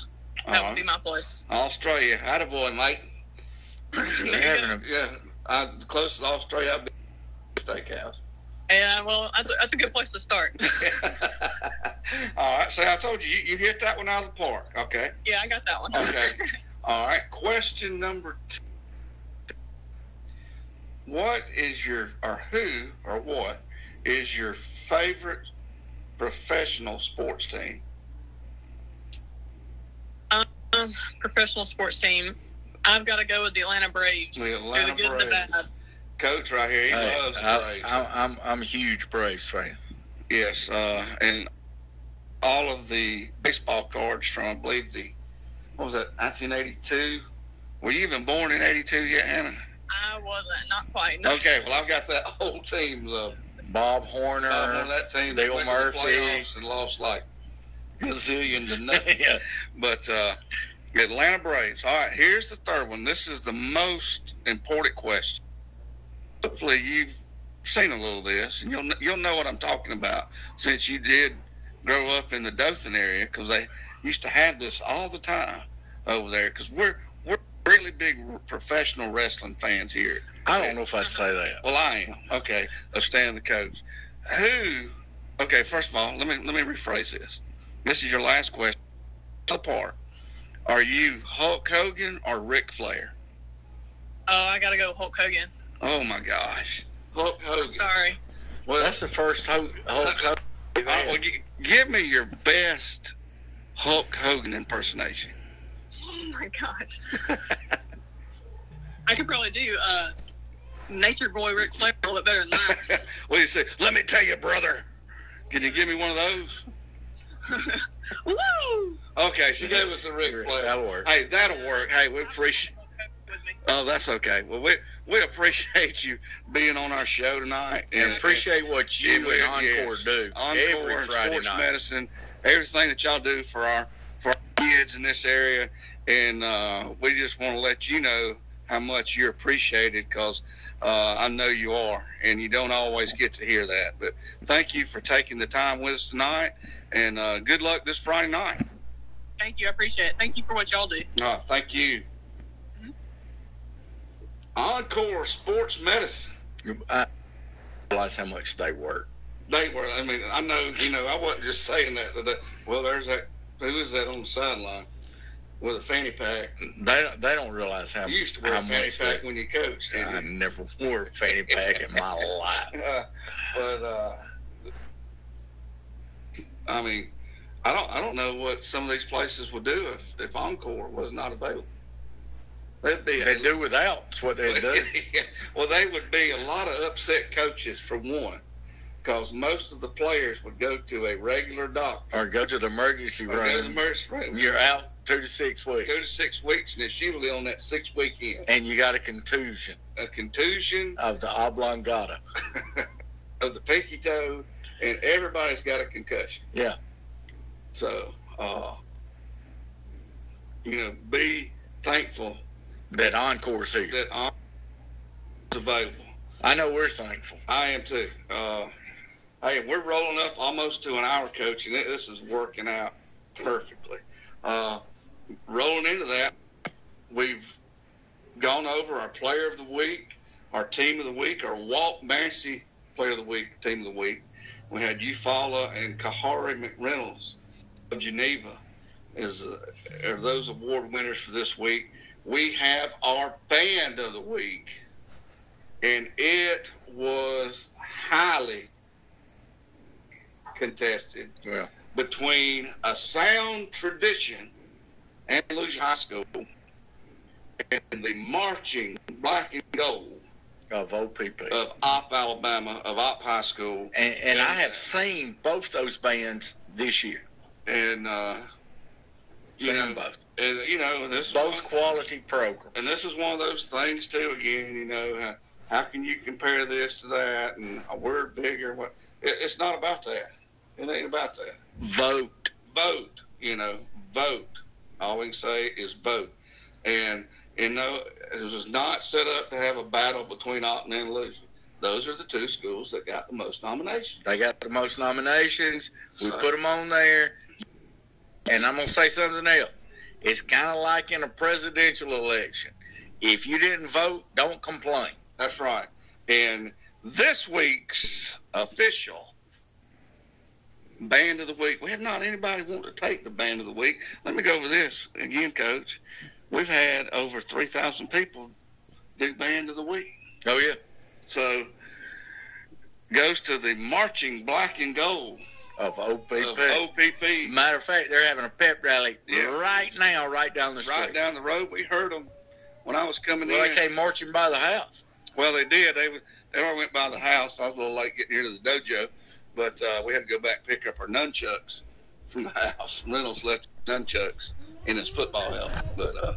That would be my place. Australia, attaboy, mate. They're having Yeah, I, the closest to Australia I've been to steakhouse. Yeah, well, that's a, that's a good place to start. All right. So I told you, you, you hit that one out of the park. Okay. Yeah, I got that one. Okay. All right. Question number two. What is your, or who, or what is your favorite professional sports team? Um, professional sports team. I've got to go with the Atlanta Braves. The Atlanta the good and the Braves. Bad. Coach right here, he Hey, loves the I, Braves. I, I'm I'm a huge Braves fan. Yes, uh, and all of the baseball cards from, I believe, the, what was that, 1982? Were you even born in 82 yet, Hannah? I wasn't, not quite. No. Okay, well, I've got that whole team, the Bob Horner. I'm on that team. Dale that the Murphy. and lost like gazillion to nothing. yeah. But uh, Atlanta Braves. All right, here's the third one. This is the most important question. Hopefully, you've seen a little of this, and you'll you'll know what I'm talking about since you did grow up in the Dothan area because they used to have this all the time over there. Because we're we're really big professional wrestling fans here. I don't know if I'd say that. Well, I am. Okay, let's stay on the coach. Who? Okay, first of all, let me let me rephrase this. This is your last question. Apart, are you Hulk Hogan or Ric Flair? Oh, I got to go Hulk Hogan. Oh my gosh, Hulk Hogan. Sorry. Well, That's the first Hulk. Hulk Hogan we've uh, well, had. give me your best Hulk Hogan impersonation. Oh my gosh. I could probably do uh, Nature Boy Ric Flair a little bit better than that. what do you say? Let me tell you, brother. Can you give me one of those? Woo! Okay, she gave us a Ric Flair. That'll work. Hey, that'll work. Hey, we appreciate. With me. Oh, that's okay. Well, we we appreciate you being on our show tonight, And appreciate what you Yeah, and Encore yes. do Encore every and Friday sports night. medicine, everything that y'all do for our for our kids in this area, and uh, we just want to let you know how much you're appreciated because uh, I know you are, and you don't always get to hear that. But thank you for taking the time with us tonight, and uh, good luck this Friday night. Thank you. I appreciate it. Thank you for what y'all do. Uh, thank you. Encore Sports Medicine. I realize how much they work. They were. I mean, I know. You know, I wasn't just saying that. that well, there's that. Who is that on the sideline with a fanny pack? They don't, they don't realize how, You used to wear a fanny pack they, when you coached. I you? never wore a fanny pack in my life. Uh, but uh, I mean, I don't. I don't know what some of these places would do if if Encore was not available. They'd be. They do without. That's what they do. well, they would be a lot of upset coaches for one, because most of the players would go to a regular doctor Or go to the emergency or go to the room. emergency room. You're out two to six weeks. two to six weeks, and it's usually on that six weekend. And you got a contusion A contusion of the oblongata. of the pinky toe, and everybody's got a concussion. Yeah. So, uh, you know, be thankful That encore's here. that I'm available. I know we're thankful. I am too. Uh, hey, we're rolling up almost to an hour, coach, and this is working out perfectly. Uh, rolling into that, we've gone over our player of the week, our team of the week, our Walt Massey player of the week, team of the week. We had Eufaula and Kahari McReynolds of Geneva is uh, are those award winners for this week. We have our band of the week and it was highly contested Well, between a sound tradition Andalusia High School and the marching black and gold of OPP. of Opp Alabama of Opp High School and, and I have seen both those bands this year. and uh, you Seen know them both. And you know this Both quality programs. and this is one of those things too. Again, you know, how, how can you compare this to that? And we're bigger. What? It, it's not about that. It ain't about that. Vote. Vote. You know, vote. All we can say is vote. And you know, it was not set up to have a battle between Alton and Illusion. Those are the two schools that got the most nominations. They got the most nominations. We So- put them on there. And I'm going to say something else. It's kind of like in a presidential election. If you didn't vote, don't complain. That's right. And this week's official band of the week, we have not anybody want to take the band of the week. Let me go over this again, Coach. We've had over 3,000 people do band of the week. Oh, yeah. So goes to the marching black and gold Of OPP. of OPP Matter of fact, they're having a pep rally Yeah. right now, right down the street. right down the road. We heard them when I was coming Well, in. they came marching by the house. Well, they did. They they already went by the house. I was a little late getting here to the dojo, but uh, we had to go back pick up our nunchucks from the house. Reynolds left nunchucks in his football helmet, but. Uh,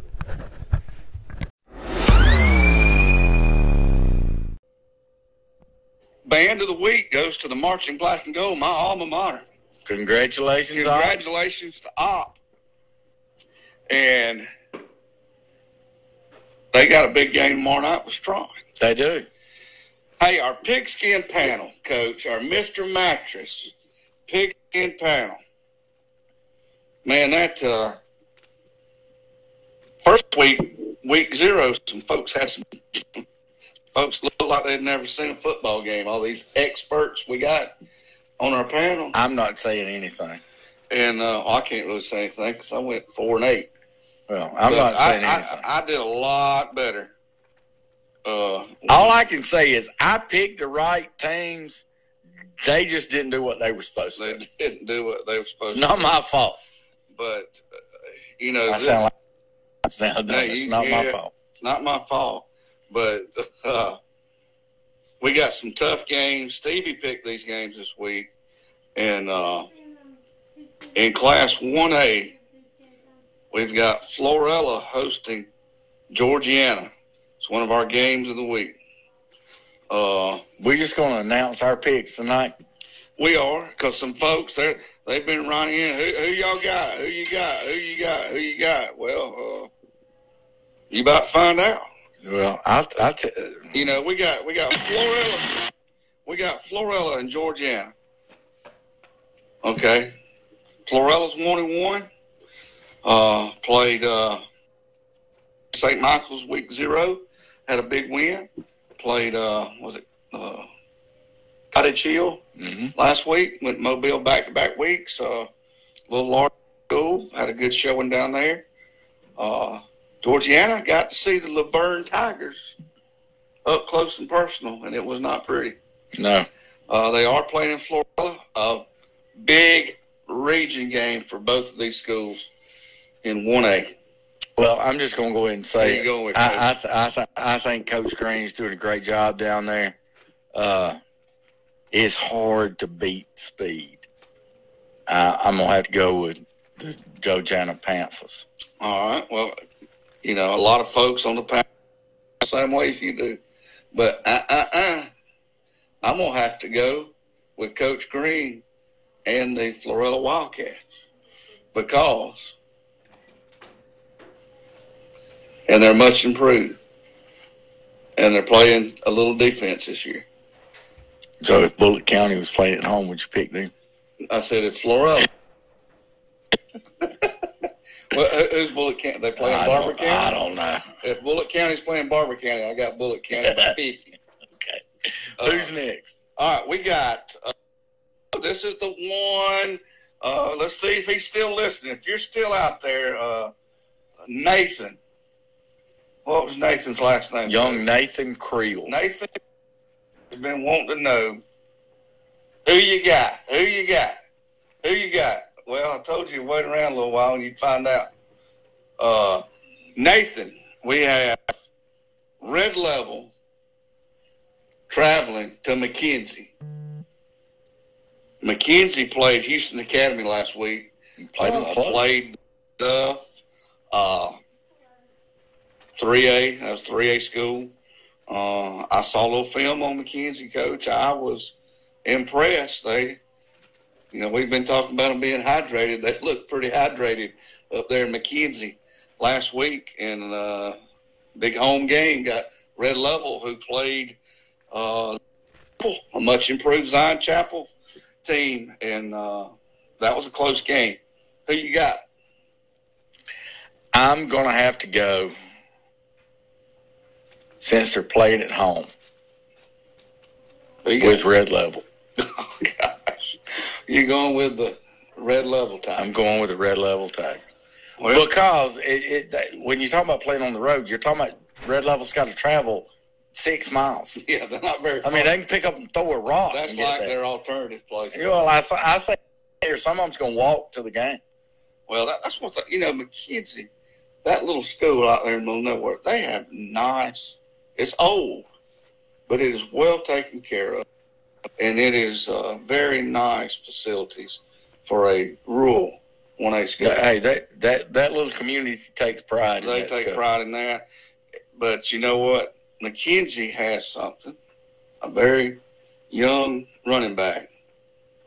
Band of the week goes to the Marching Black and Gold, my alma mater. Congratulations, Opp. Congratulations to Opp. And they got a big game tomorrow night with Straughn. They do. Hey, our pigskin panel, coach, our Mr. Mattress pigskin panel. Man, that uh, first week, week zero, some folks had some folks looked like they'd never seen a football game. All these experts we got on our panel, I'm not saying anything. and uh, I can't really say anything because I went four and eight. Well, I'm But not I, saying anything. I, I did a lot better. Uh, All I can say is I picked the right teams. They just didn't do what they were supposed to. they didn't do what they were supposed to. It's to. not my fault. but uh, you know, I this- sound like now. No, it's you- not my fault. not my fault. But uh, we got some tough games. Stevie picked these games this week, and uh, in Class One A, we've got Florala hosting Georgiana. It's one of our games of the week. Uh, We're just going to announce our picks tonight. we are because some folks they they've been running in. Who, who y'all got? Who you got? Who you got? Who you got? Well, uh, you about to find out. Well, I'll, I'll t- You know, we got we got Florala, we got Florala and Georgiana. Okay, Florala's one and one. Uh, played uh, St. Michael's week zero, had a big win. Played uh, was it uh, Cottage Hill mhm. last week. Went Mobile back to back weeks. Uh, little large school had a good showing down there. Uh, Georgiana got to see the Luverne Tigers up close and personal, and it was not pretty. no. Uh, they are playing in Florala. A big region game for both of these schools in 1A. Well, I'm just going to go ahead and say There you go with I, I, th- I, th- I think Coach Green's doing a great job down there. Uh, it's hard to beat speed. Uh, I'm gonna have to go with the Georgiana Panthers. All right. Well, you know, a lot of folks on the panel the same way as you do, but uh, uh, uh, I'm gonna have to go with Coach Green and the Florala Wildcats because, and they're much improved, and they're playing a little defense this year. So if Bullock County was playing at home, would you pick them? I said if Florala. well, who's Bullock County? They playing I Barbour don't, I don't know. If Bullock County's playing Barbour County, I got Bullock County by fifty. Okay. Uh, Who's next? All right, we got. Uh, this is the one. Uh, let's see if he's still listening. If you're still out there, uh, Nathan. What was Nathan's last name? Young Nathan Creel. Nathan has been wanting to know who you got. Who you got? Who you got? Well, I told you wait around a little while and you'd find out. Uh, Nathan, we have Red Level traveling to McKenzie. McKenzie played Houston Academy last week. Played uh, played Duff, uh, 3A. That was 3A school. Uh, I saw a little film on McKenzie, coach. I was impressed. They, you know, we've been talking about them being hydrated. They look pretty hydrated up there in McKenzie last week. And uh, big home game got Red Level, who played uh, a much improved Zion Chapel team. And uh, that was a close game. Who you got? I'm going to have to go since they're playing at home Who you got? with Red Level. Oh. You're going with the red level time. I'm going with the Red Level tag. Well, Because it, it, when you talk about playing on the road, you're talking about Red Level's got to travel six miles. yeah, they're not very. I mean, they can pick up and throw a rock. that's like their alternative place. You know, I, th- I think there's some of them's going to walk to the game. Well, that, that's what the, you know, McKenzie, that little school out there in the middle of nowhere. They have nice. It's old, but it is well taken care of, and it is uh, very nice facilities for a rural one A school. Hey, that, that, that little community takes pride in They take stuff. pride in that. But you know what? McKenzie has something. A very young running back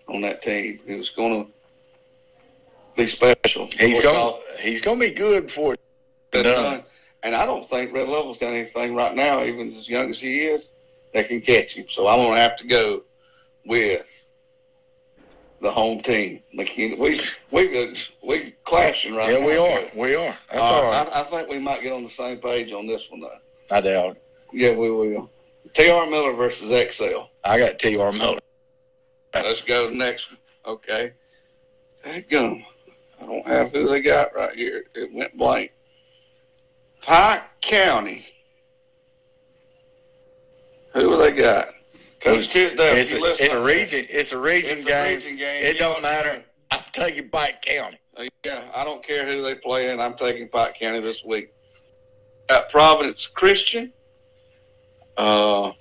on that team. Was going to be special. He's going he's going to be good for it. done. And I don't think Red Level's got anything right now, even as young as he is, that can catch him. So I'm going to have to go with the home team. McKenzie. We we we clashing right Yeah, now. we are. We are. That's Uh, all right. I, I think we might get on the same page on this one, though. I doubt it. Yeah, we will. T.R. Miller versus Excel. I got T.R. Miller. Let's go to the next one. Okay. Dadgum. I don't have who they got right here. It went blank. Pike County. Who they got? Coach Tisdale, if It's you a, listen it's a region. It's a region It's a game. region game. It You don't know- matter. I'm taking Pike County. Uh, Yeah, I don't care who they play in. I'm taking Pike County this week. At Providence Christian. Uh,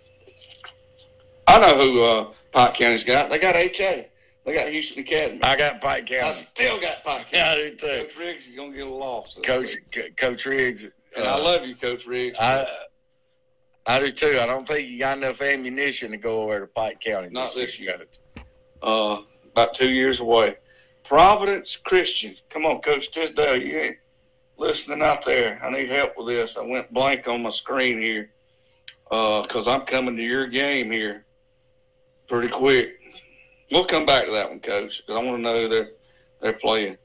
I know who uh, Pike County's got. They got HA. They got Houston Academy. I got Pike County. I still got Pike Yeah, I County. do too. Coach Riggs, you're gonna get a loss. Coach. Coach Riggs. and uh, I love you, Coach Riggs. I I do too. I don't think you got enough ammunition to go over to Pike County. Not this year. year. uh, about two years away. Providence Christian. Come on, Coach Tisdale. You ain't listening out there. I need help with this. I went blank on my screen here because I'm coming to your game here pretty quick. We'll come back to that one, Coach, because I want to know who they're, they're playing.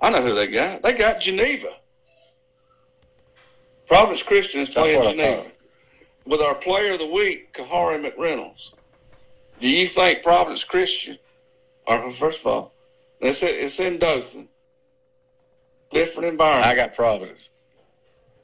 I know who they got. They got Geneva. Providence Christian is playing Geneva. With our player of the week, Kahari McReynolds. Do you think Providence Christian, or first of all, it's, it's in Dothan, different environment. I got Providence.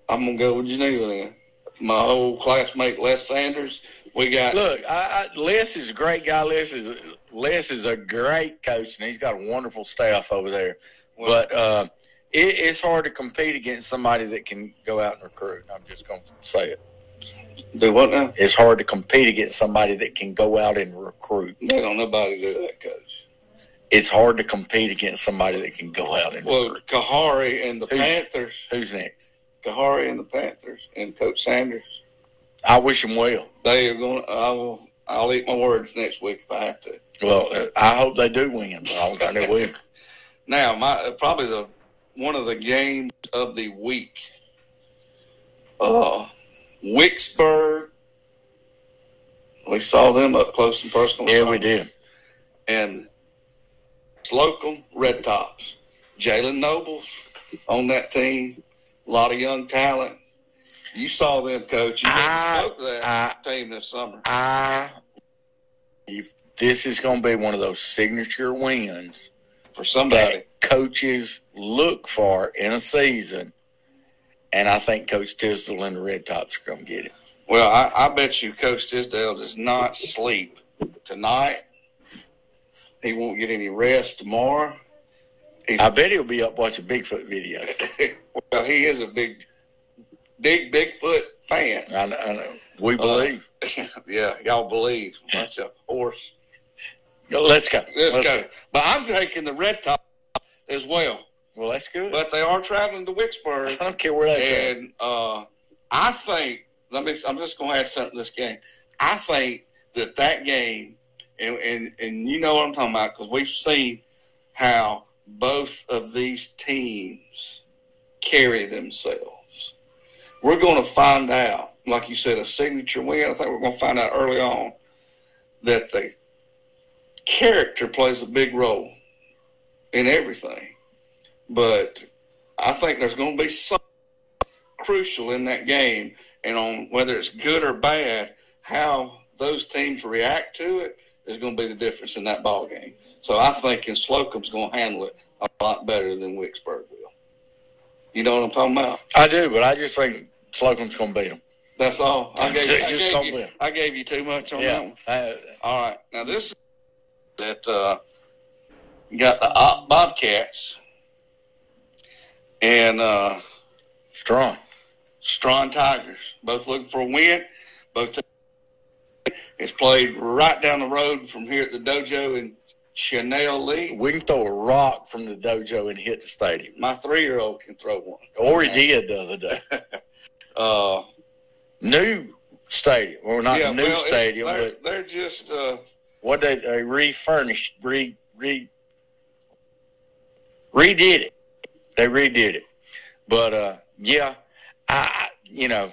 I'm gonna go with Geneva then. My old classmate Les Sanders. We got Look, I, I, Les is a great guy. Les is Les is a great coach, and he's got a wonderful staff over there. But uh, it, it's hard to compete against somebody that can go out and recruit. I'm just going to say it. Do what now? It's hard to compete against somebody that can go out and recruit. They don't nobody do that, coach. It's hard to compete against somebody that can go out and Well, recruit. Kahari and the Who's- Panthers, Who's next? Kahari and the Panthers, and Coach Sanders. I wish them well. They are going. I will. I'll eat my words next week if I have to. Well, I hope they do win, but I don't think they will. Now, my probably the one of the games of the week. Uh, Wicksburg. We saw them up close and personal. Yeah, we did. And Slocomb Red Tops. Jalen Nobles on that team. A lot of young talent. You saw them, coach. You I- spoke to that team this summer. I, if this is going to be one of those signature wins For somebody. that coaches look for in a season, and I think Coach Tisdale and the Red Tops are going to get it. Well, I, I bet you Coach Tisdale does not sleep tonight. He won't get any rest tomorrow. I bet he'll be up watching Bigfoot videos. well, he is a big, big Bigfoot fan. I know, I know. We uh, believe. yeah, y'all believe. Bunch of horse. Let's go. Let's, Let's go. But I'm taking the Red Top as well. Well, that's good. But they are traveling to Wicksburg. I don't care where they go. and uh, I think. Let me. I'm just going to add something to this game. I think that that game, and and and you know what I'm talking about because we've seen how both of these teams carry themselves. We're going to find out, like you said, a signature win. I think we're going to find out early on that the character plays a big role in everything. But I think there's going to be something crucial in that game, and on whether it's good or bad, how those teams react to it is going to be the difference in that ball game. So I think in Slocomb's going to handle it a lot better than Wicksburg will. You know what I'm talking about? I do, but I just think Slocomb's going to beat them. That's all. I gave, I gave you. I gave you too much on that one. Uh, All right. Now this is that uh, got the Bobcats and uh, strong. Straughn Tigers, both looking for a win. Both teams it's played right down the road from here at the dojo in Chanel Lee. We can throw a rock from the dojo and hit the stadium. My three-year-old can throw one. Or he did the other day. Uh, New stadium, or not yeah, new well, stadium, they're, but they're just uh, what they, they refurnished, re re redid it. They redid it, but uh, yeah, I you know,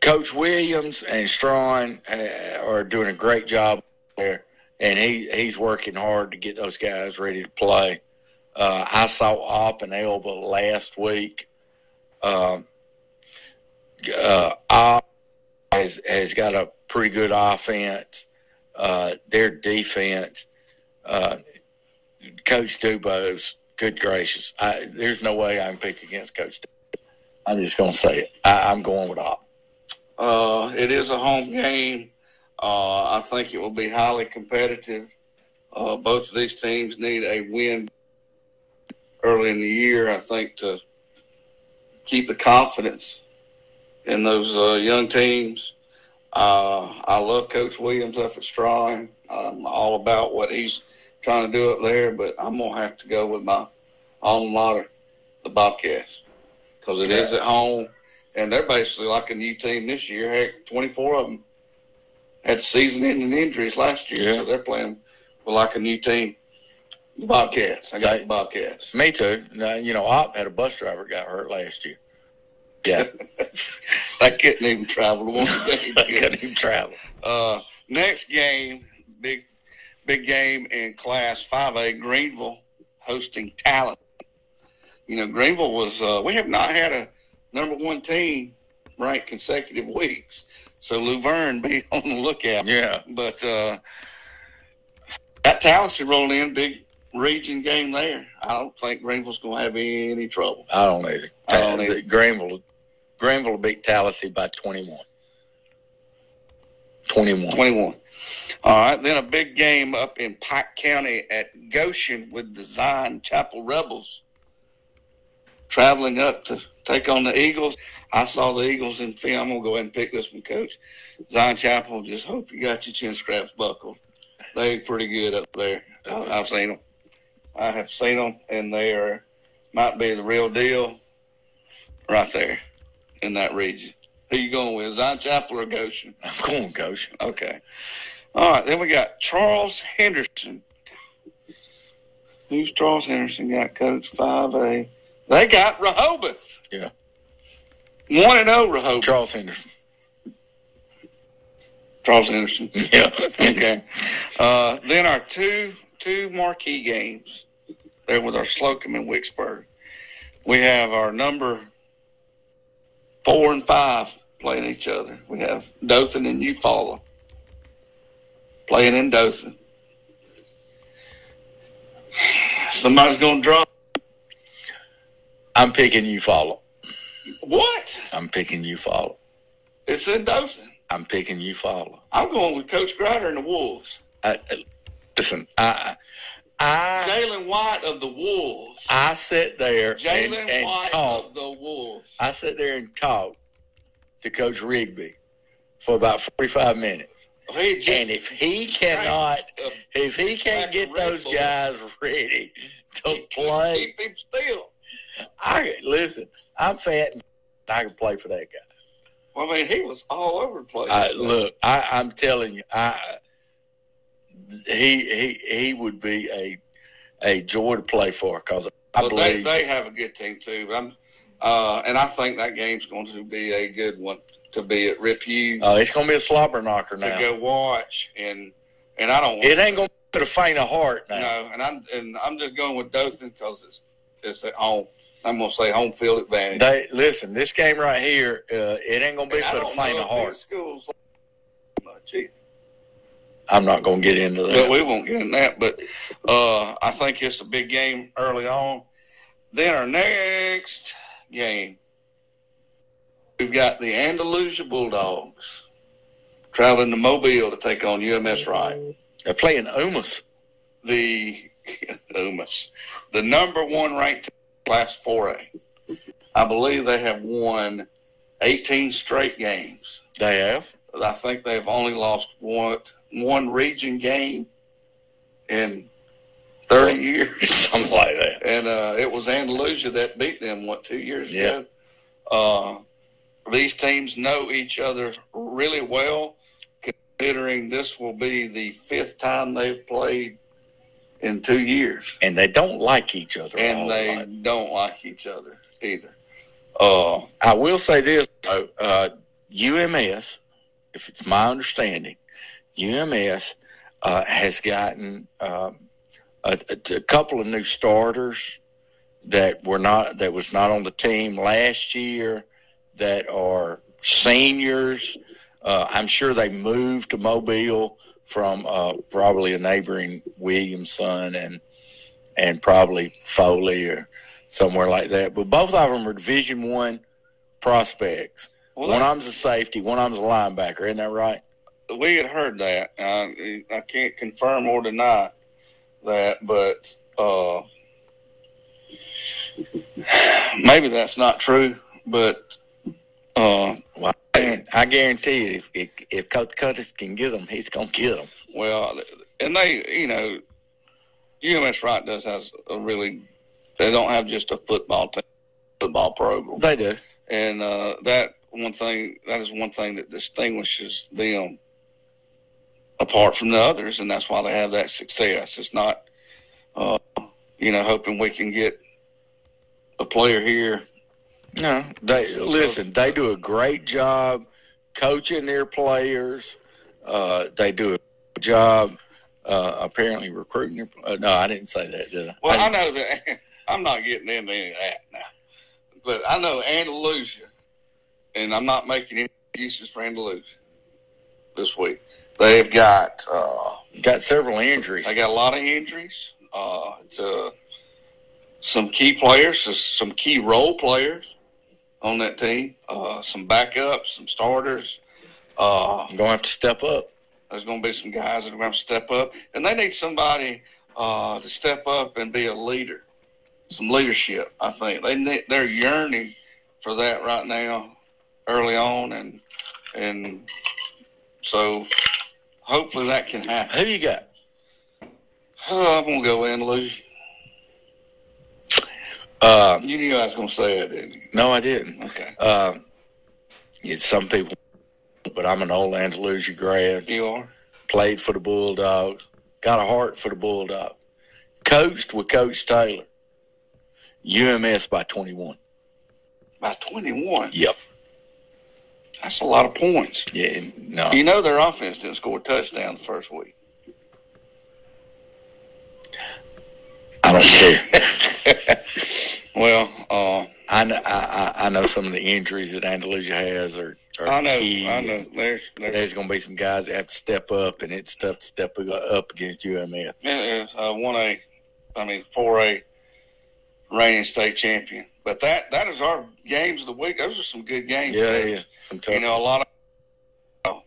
Coach Williams and Straughn uh, are doing a great job there, and he he's working hard to get those guys ready to play. Uh, I saw Opp and Elba last week. Um, uh, Opp has has got a pretty good offense. Uh, their defense, uh, Coach Dubose, good gracious, I, there's no way I can pick against Coach. Dubose. I'm just going to say it. I, I'm going with Opp. Uh, it is a home game. Uh, I think it will be highly competitive. Uh, both of these teams need a win early in the year, I think, to keep the confidence in those uh, young teams. Uh, I love Coach Williams up at Straughn. I'm all about what he's trying to do up there, but I'm to have to go with my alma mater, the Bobcats, because it is at home and they're basically like a new team this year. Heck, 24 of them had season-ending injuries last year, Yeah. so they're playing with like a new team. The Bobcats. I got the Bobcats. Me too. Now, you know, Opp had a bus driver got hurt last year. Yeah, I couldn't even travel to one game. they couldn't even travel. Uh, next game, big, big game in Class 5A, Greenville hosting Talent. You know, Greenville was. Uh, we have not had a number one team ranked consecutive weeks, so Luverne be on the lookout. Yeah, But uh, that Tallassee rolled in, big region game there. I don't think Greenville's going to have any trouble. I don't either. I don't either. Greenville, Greenville beat Tallassee by 21. 21. 21. All right, then a big game up in Pike County at Goshen with the Zion Chapel Rebels. traveling up to take on the Eagles. I saw the Eagles in film. I'm gonna go ahead and pick this one, Coach. Zion Chapel. Just hope you got your chin straps buckled. They're pretty good up there. I've seen them. I have seen them, and they are might be the real deal right there in that region. Who you going with, Zion Chapel or Goshen? I'm going Goshen. Okay. All right. Then we got Charles Henderson. Who's Charles Henderson got, Coach? 5A. They got Rehoboth. Yeah. 1 and 0 Rehoboth. Charles Henderson. Charles Henderson. Yeah. Okay. Uh, then our two two marquee games there with our Slocomb and Wicksburg. We have our number four and five playing each other. We have Dothan and Eufaula playing in Dothan. Somebody's going to drop. I'm picking Eufaula. What? I'm picking Eufaula. It's in Dothan. I'm picking Eufaula. I'm going with Coach Grider and the Wolves. I, I- listen, I, I, Jalen White of the Wolves. I sit there and, Jalen and White talk. of the Wolves. I sit there and talk to Coach Rigby for about 45 minutes. He And if he cannot, if he can't get those guys ready to play, keep him still. I listen. I'm fat. and I can play for that guy. Well, I mean, he was all over the place. I, look, I, I'm telling you, I he he he would be a a joy to play for because I they, believe they have a good team too. But I'm, uh, and I think that game's going to be a good one to be at Rip Hewes uh, it's going to be a slobber knocker to go watch. And and I don't want It ain't going to a faint of heart now. no. And I'm and I'm just going with Dothan because it's it's at home. I'm going to say home field advantage. They listen. This game right here, uh, it ain't going to be And for the faint of heart. schools much either. I'm not going to get into But that. we won't get in that. But uh, I think it's a big game early on. Then our next game, we've got the Andalusia Bulldogs traveling to Mobile to take on UMS Wright. They're playing Umas. The UMS, the number one ranked Class 4A. I believe they have won 18 straight games. They have. I think they've only lost one one region game in 30 years. Something like that. and uh, it was Andalusia that beat them what two years Yeah. ago. Uh, these teams know each other really well, considering this will be the fifth time they've played in two years, And they don't like each other. and they don't like each other either. Uh, I will say this though, uh, UMS, if it's my understanding, UMS uh, has gotten uh, a, a, couple of new starters that were not that was not on the team last year that are seniors. Uh, I'm sure they moved to Mobile from uh, probably a neighboring Williamson and and probably Foley or somewhere like that. But both of them are Division One prospects. well, one of them's a safety, one of them's a linebacker. Isn't that right? We had heard that. Uh, I can't confirm or deny that, but uh, maybe that's not true. But uh, Well, I, I guarantee you, if if, if Coach Curtis can get them, he's gonna get them. well, and they, you know, UMS Wright does has a really. They don't have just a football team, football program, They do. and uh, that one thing that is one thing that distinguishes them apart from the others, and that's why they have that success. It's not, uh, you know, hoping we can get a player here. No, they listen. They do a great job coaching their players. Uh, they do a good job. Uh, apparently recruiting. Their, uh, no, I didn't say that, did I? Well, I I know that I'm not getting into any of that now, but I know Andalusia, and I'm not making any excuses for Andalusia this week. They've got uh, got several injuries. they got a lot of injuries. Uh, to some key players, some key role players on that team. Uh, some backups, some starters. Uh, I'm gonna have to step up. there's going to be some guys that are going to step up, and they need somebody uh, to step up and be a leader some leadership. I think they they're yearning for that right now, early on, and and so hopefully that can happen. Who you got? Oh, I'm gonna go in, Lucy. Uh, You knew I was gonna say it, didn't you? no, I didn't. Okay, Uh, it's some people, but I'm an old Andalusia grad. you are. Played for the Bulldogs. Got a heart for the Bulldog. Coached with Coach Taylor. UMS by 21. By 21. Yep. That's a lot of points. Yeah. No. You know their offense didn't score a touchdown the first week. I don't care. Well, uh, I know, I, I know some of the injuries that Andalusia has are, I know, key. I know. There's, there's There's going to be some guys that have to step up, and it's tough to step up against UMS. It is uh, one A, I mean four A, reigning state champion. But that that is our games of the week. Those are some good games. Yeah, Coach. yeah. Some tough. You know, a lot of uh,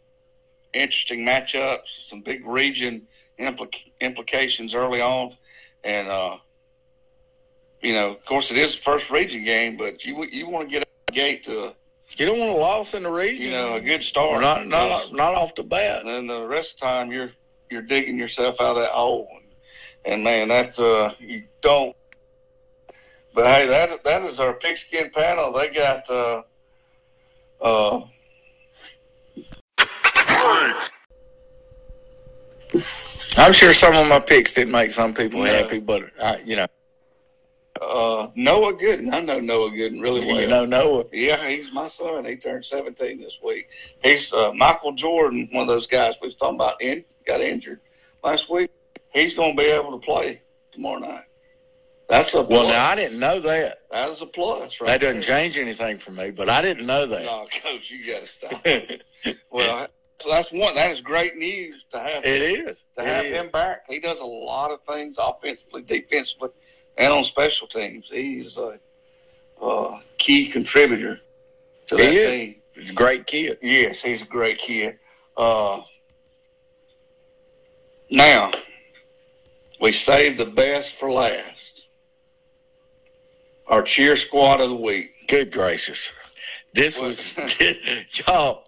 interesting matchups, some big region implic- implications early on, and uh, you know, of course, it is the first region game, but you you want to get out the gate to you don't want a loss in the region. you know a good or start. not, not, not off the bat. and then the rest of the time you're you're digging yourself out of that hole, and, and man, that's uh you don't. But hey, that that is our pigskin panel. They got uh uh. I'm sure some of my picks didn't make some people No. happy, but I, you know, Uh, Noah Gooden. I know Noah Gooden really well. you know, Noah. Yeah, he's my son. He turned 17 this week. He's uh, Michael Jordan, one of those guys we was talking about, in, got injured last week. He's going to be able to play tomorrow night. That's a plus. Well, now I didn't know that. that is a plus, right? That doesn't there. change anything for me, but I didn't know that. No, coach, you got to stop. well, so that's one. That is great news to have It is. to It have is. him back. He does a lot of things offensively, defensively, and on special teams. He's a, uh key contributor to He that is. team. He's a great kid. Yes, he's a great kid. Uh, now, we saved the best for last. Our cheer squad of the week. Good gracious. This What? was, y'all,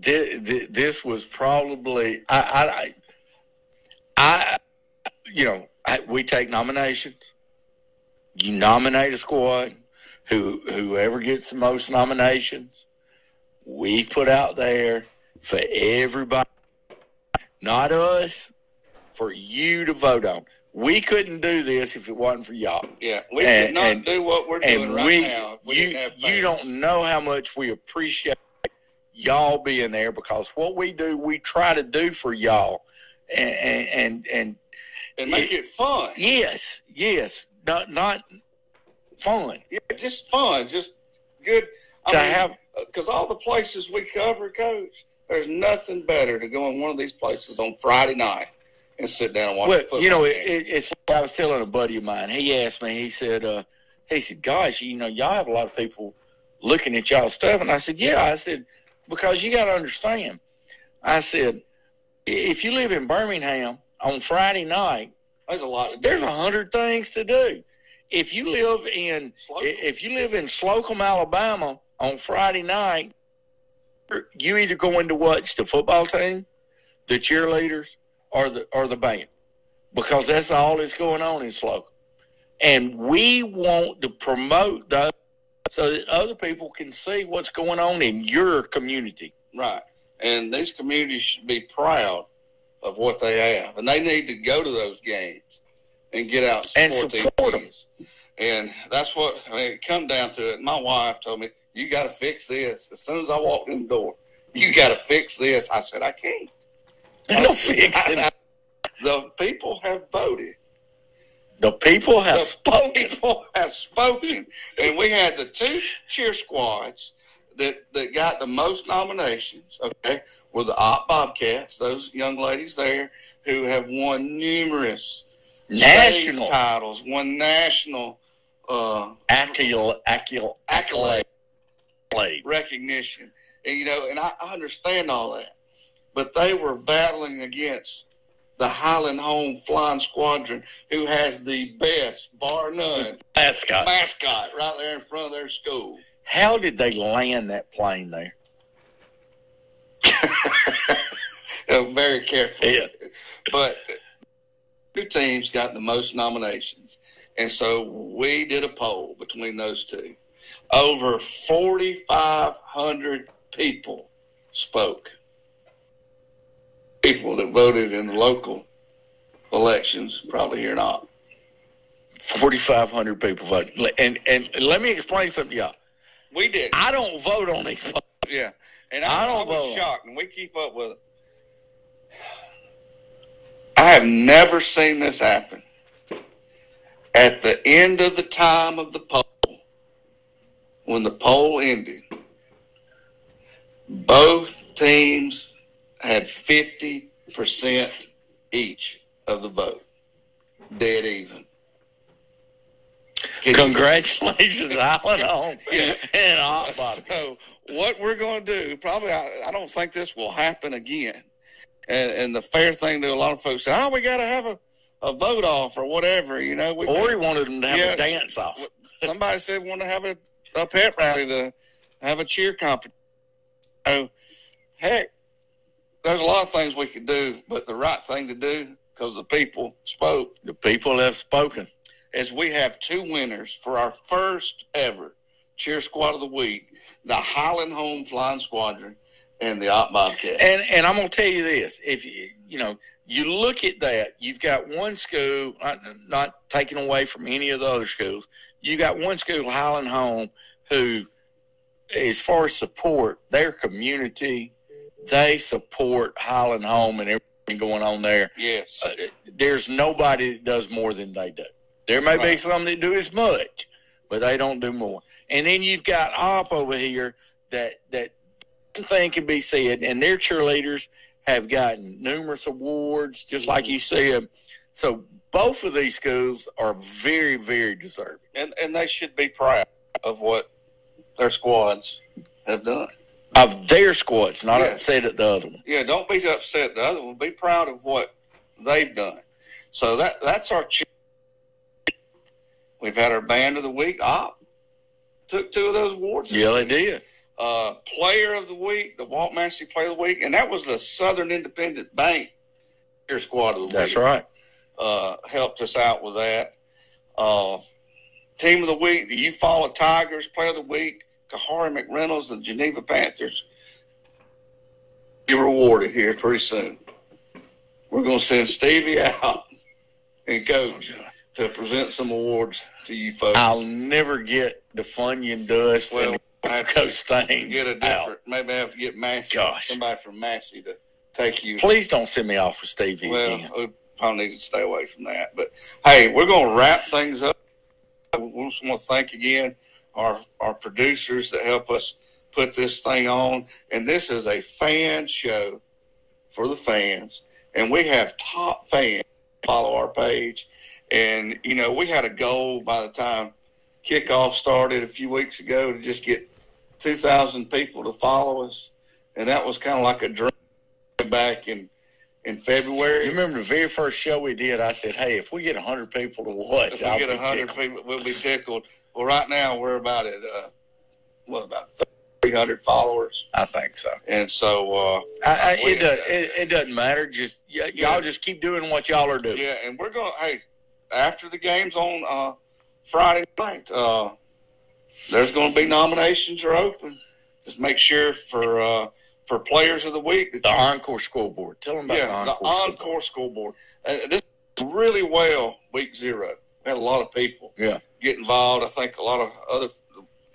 thi- thi- this was probably, I, I, I, you know, I, we take nominations. You nominate a squad. Who whoever gets the most nominations, we put out there for everybody, not us, for you to vote on. We couldn't do this if it wasn't for y'all. Yeah, we And- could not and- do what we're doing And right we, now. If we you, didn't have you don't know how much we appreciate y'all being there because what we do, we try to do for y'all, and and and, and and make it fun. yes, yes, not not fun Yeah, just fun, just good. to have. Uh, because all the places we cover, coach, there's nothing better to go in one of these places on Friday night and sit down and watch. Well, football you know, it, it, it's. I was telling a buddy of mine. He asked me. He said, uh, "He said, gosh, you know, y'all have a lot of people looking at y'all stuff." And I said, "Yeah." I said, "Because you got to understand." I said, "If you live in Birmingham on Friday night, there's a lot. There's a hundred things to do. If you live in Slocomb. if you live in Slocomb, Alabama on Friday night, you either going to watch the football team, the cheerleaders, or the or the band, because that's all that's going on in Slocomb. And we want to promote that so that other people can see what's going on in your community. Right. And these communities should be proud of what they have. And they need to go to those games and get out And support, these support 'em. kids. And that's what, I mean, it come down to it. My wife told me, you got to fix this. As soon as I walked in the door, you got to fix this. I said, I can't. No fixing. it. The people have voted. The people have the spoken. people have spoken, and we had the two cheer squads that that got the most nominations. Okay, were the Opp Bobcats, those young ladies there who have won numerous National titles, won national uh, accolade accolade. recognition, and you know, and I, I understand all that, but they were battling against the Highland Home Flying Squadron, who has the best, bar none, Mascot. mascot right there in front of their school. How did they land that plane there? Uh, very carefully. Yeah. But two teams got the most nominations. And so we did a poll between those two. Over 4,500 people spoke. People that voted in the local elections, probably here not. 4,500 people voted. And, and let me explain something y'all. We did. I don't vote on these. polls. Yeah. And I I, don't I was vote. shocked, and we keep up with it. I have never seen this happen. At the end of the time of the poll, when the poll ended, both teams had 50% each of the vote. Dead even. Can Congratulations, Highland Home Yeah. and Bobby. So what we're going to do, probably, I, I don't think this will happen again. And, and the fair thing to a lot of folks say, oh, we got to have a, a vote off or whatever, you know. We Or he wanted them to have Yeah. a dance off. somebody said we want to have a, a pep rally to have a cheer competition. So, heck, there's a lot of things we could do, but the right thing to do, because the people spoke, The people have spoken. As we have two winners for our first ever cheer squad of the week: the Highland Home Flying Squadron and the Opp Bobcat. And and I'm gonna tell you this: if you you know you look at that, you've got one school, not, not taking away from any of the other schools. You got one school, Highland Home, who, as far as support, their community, they support Highland Home and everything going on there. yes, Uh, there's nobody that does more than they do. There may be some that do as much, but they don't do more. And then you've got Opp over here that that thing can be said, and their cheerleaders have gotten numerous awards, just like you said. So both of these schools are very, very deserving. and and they should be proud of what their squads have done. Of their squads, not Yeah. upset at the other one. Yeah, don't be upset. at The other one, be proud of what they've done. So that that's our. Cheer. We've had our band of the week. Opp took two of those awards. Yeah, they did. uh, player of the week, the Walt Massey player of the week, and that was the Southern Independent Bank cheer squad of the Week. That's week. right. Uh, helped us out with that. Uh, team of the week, the Eufaula Tigers player of the week, Kahari McReynolds, the Geneva Panthers. Be rewarded here pretty soon. We're going to send Stevie out and coach to present some awards to you folks. I'll never get the Funyun dust Well, and I the coast thing get a out. different. Maybe I have to get Massey, Gosh. somebody from Massey to take you. Please don't send me off with Stevie Well, again. we probably need to stay away from that. But hey, we're going to wrap things up. We just want to thank again our our producers that help us put this thing on. And this is a fan show for the fans, and we have top fans follow our page. And you know, we had a goal by the time kickoff started a few weeks ago to just get two thousand people to follow us, and that was kind of like a dream back in in February. You remember the very first show we did? I said, "Hey, if we get hundred people to watch, if we I'll get a hundred people, we'll be tickled. Well, right now we're about at uh, what about three hundred followers, I think so. and so uh, I, I, it, does, it, it doesn't matter. Just y- y'all just keep doing what y'all are doing. yeah, and we're going. to Hey, after the games on uh, Friday night, uh, there's going to be nominations are open. Just make sure for uh, for players of the week The encore scoreboard. Tell them about yeah, the the encore. scoreboard. encore scoreboard. Uh, this really well week zero. We had a lot of people Yeah. get involved. I think a lot of other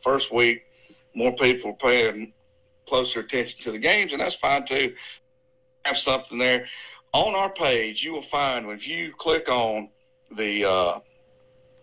first week, more people were paying closer attention to the games, and that's fine too. Have something there on our page. You will find if you click on the uh,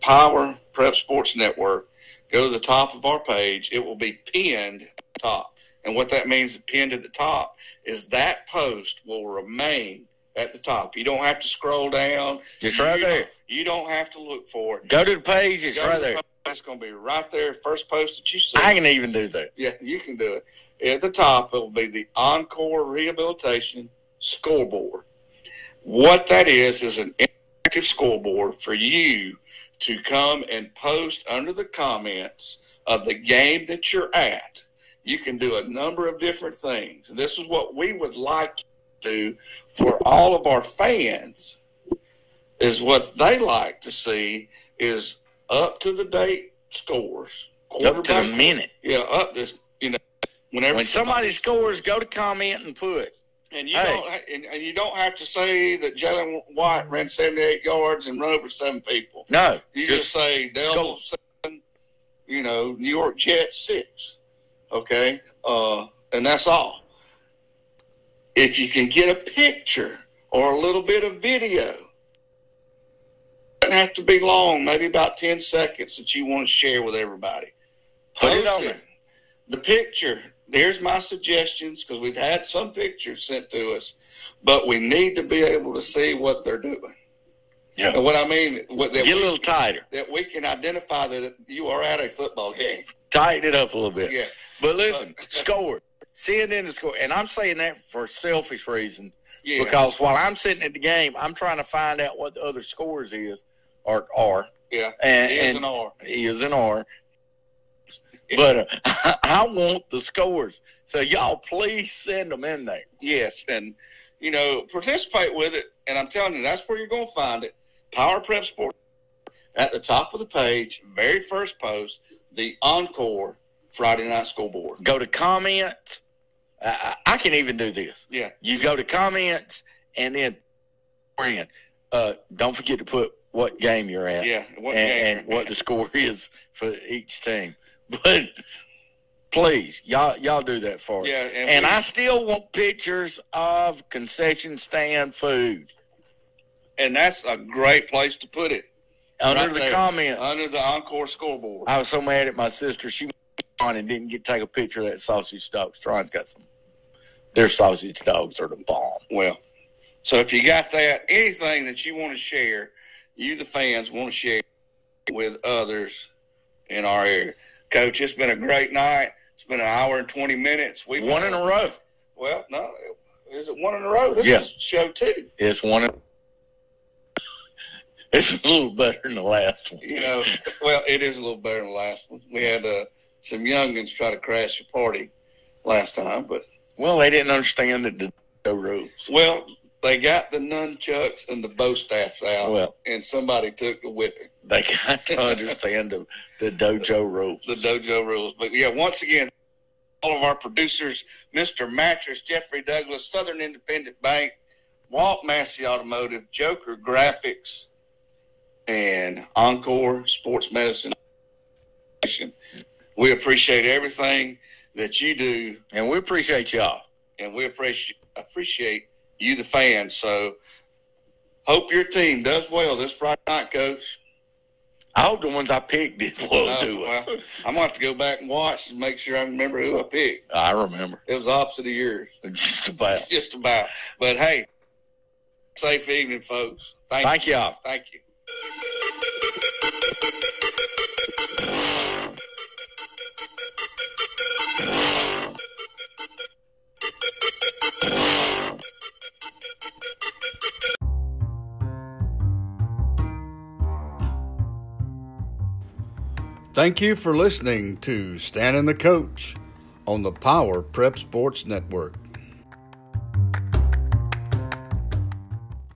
Power Prep Sports Network, go to the top of our page. It will be pinned at the top, and what that means, pinned at the top, is that post will remain at the top. You don't have to scroll down. It's right You there. don't- You don't have to look for it. Go to the page. It's Go right the there. post. It's going to be right there. First post that you see. I can even do that. yeah, you can do it. At the top, it will be the Encore Rehabilitation Scoreboard. What that is is an interactive scoreboard for you to come and post under the comments of the game that you're at. You can do a number of different things. And this is what we would like to do for all of our fans is what they like to see is up to the date scores. Up to the minute. Yeah, up this you know whenever When somebody scores, go to comment and put. and you Hey. don't and, you don't have to say that Jalen White ran seventy eight yards and run over seven people. No, You just, just say Devil seven, you know, New York Jets six. Okay? Uh and that's all. If you can get a picture or a little bit of video, doesn't have to be long, maybe about ten seconds that you want to share with everybody. Put it on there. The picture. There's my suggestions because we've had some pictures sent to us, but we need to be able to see what they're doing. Yeah. And what I mean, what that get a little tighter. that we can identify that you are at a football game. Tighten it up a little bit. Yeah. But listen, score. Send in the score. And I'm saying that for selfish reasons Yeah. because while I'm sitting at the game, I'm trying to find out what the other scores is or are. yeah. And, It is an R. is an R. But uh, I want the scores. So y'all please send them in there. Yes. And, you know, participate with it. And I'm telling you, that's where you're going to find it. Power Prep Sport at the top of the page, very first post, the Encore Friday Night Scoreboard. Go to comments. I, I can even do this. Yeah. You go to comments and then friend. Uh, don't forget to put what game you're at. Yeah. What and, game and what the score is for each team. But please, y'all y'all do that for us. Yeah. And, And we- I still want pictures of concession stand food and that's a great place to put it. under Right the there. comment. Under the Encore scoreboard. I was so mad at my sister. She on and didn't get to take a picture of that sausage dog. Tron's got some. Their sausage dogs are the bomb. Well, so if you got that, anything that you want to share, you the fans want to share with others in our area. Coach, it's been a great night. It's been an hour and twenty minutes. We've One in a row. Well, no, is it one in a row? This Yeah. is show two. It's one. In, it's a little better than the last one. You know, well, it is a little better than the last one. We had uh, some youngins try to crash the party last time, but Well, they didn't understand the, the rules. well, they got the nunchucks and the bow staffs out, Well, and somebody took the whipping. they got to understand the, the dojo rules. the dojo rules. But yeah, once again, all of our producers, Mr. Mattress, Jeffrey Douglas, Southern Independent Bank, Walt Massey Automotive, Joker Graphics, and Encore Sports Medicine. We appreciate everything that you do, And we appreciate y'all. and we appreciate appreciate you, the fans. So, hope your team does well this Friday night, Coach. I hope the ones I picked did well Uh, too. well, I'm gonna have to go back and watch and make sure I remember who I picked. I remember It was opposite of yours. just about. just about. But hey, safe evening, folks. Thank, Thank you. y'all. Thank you. Thank you for listening to Stan and the Coach on the Power Prep Sports Network.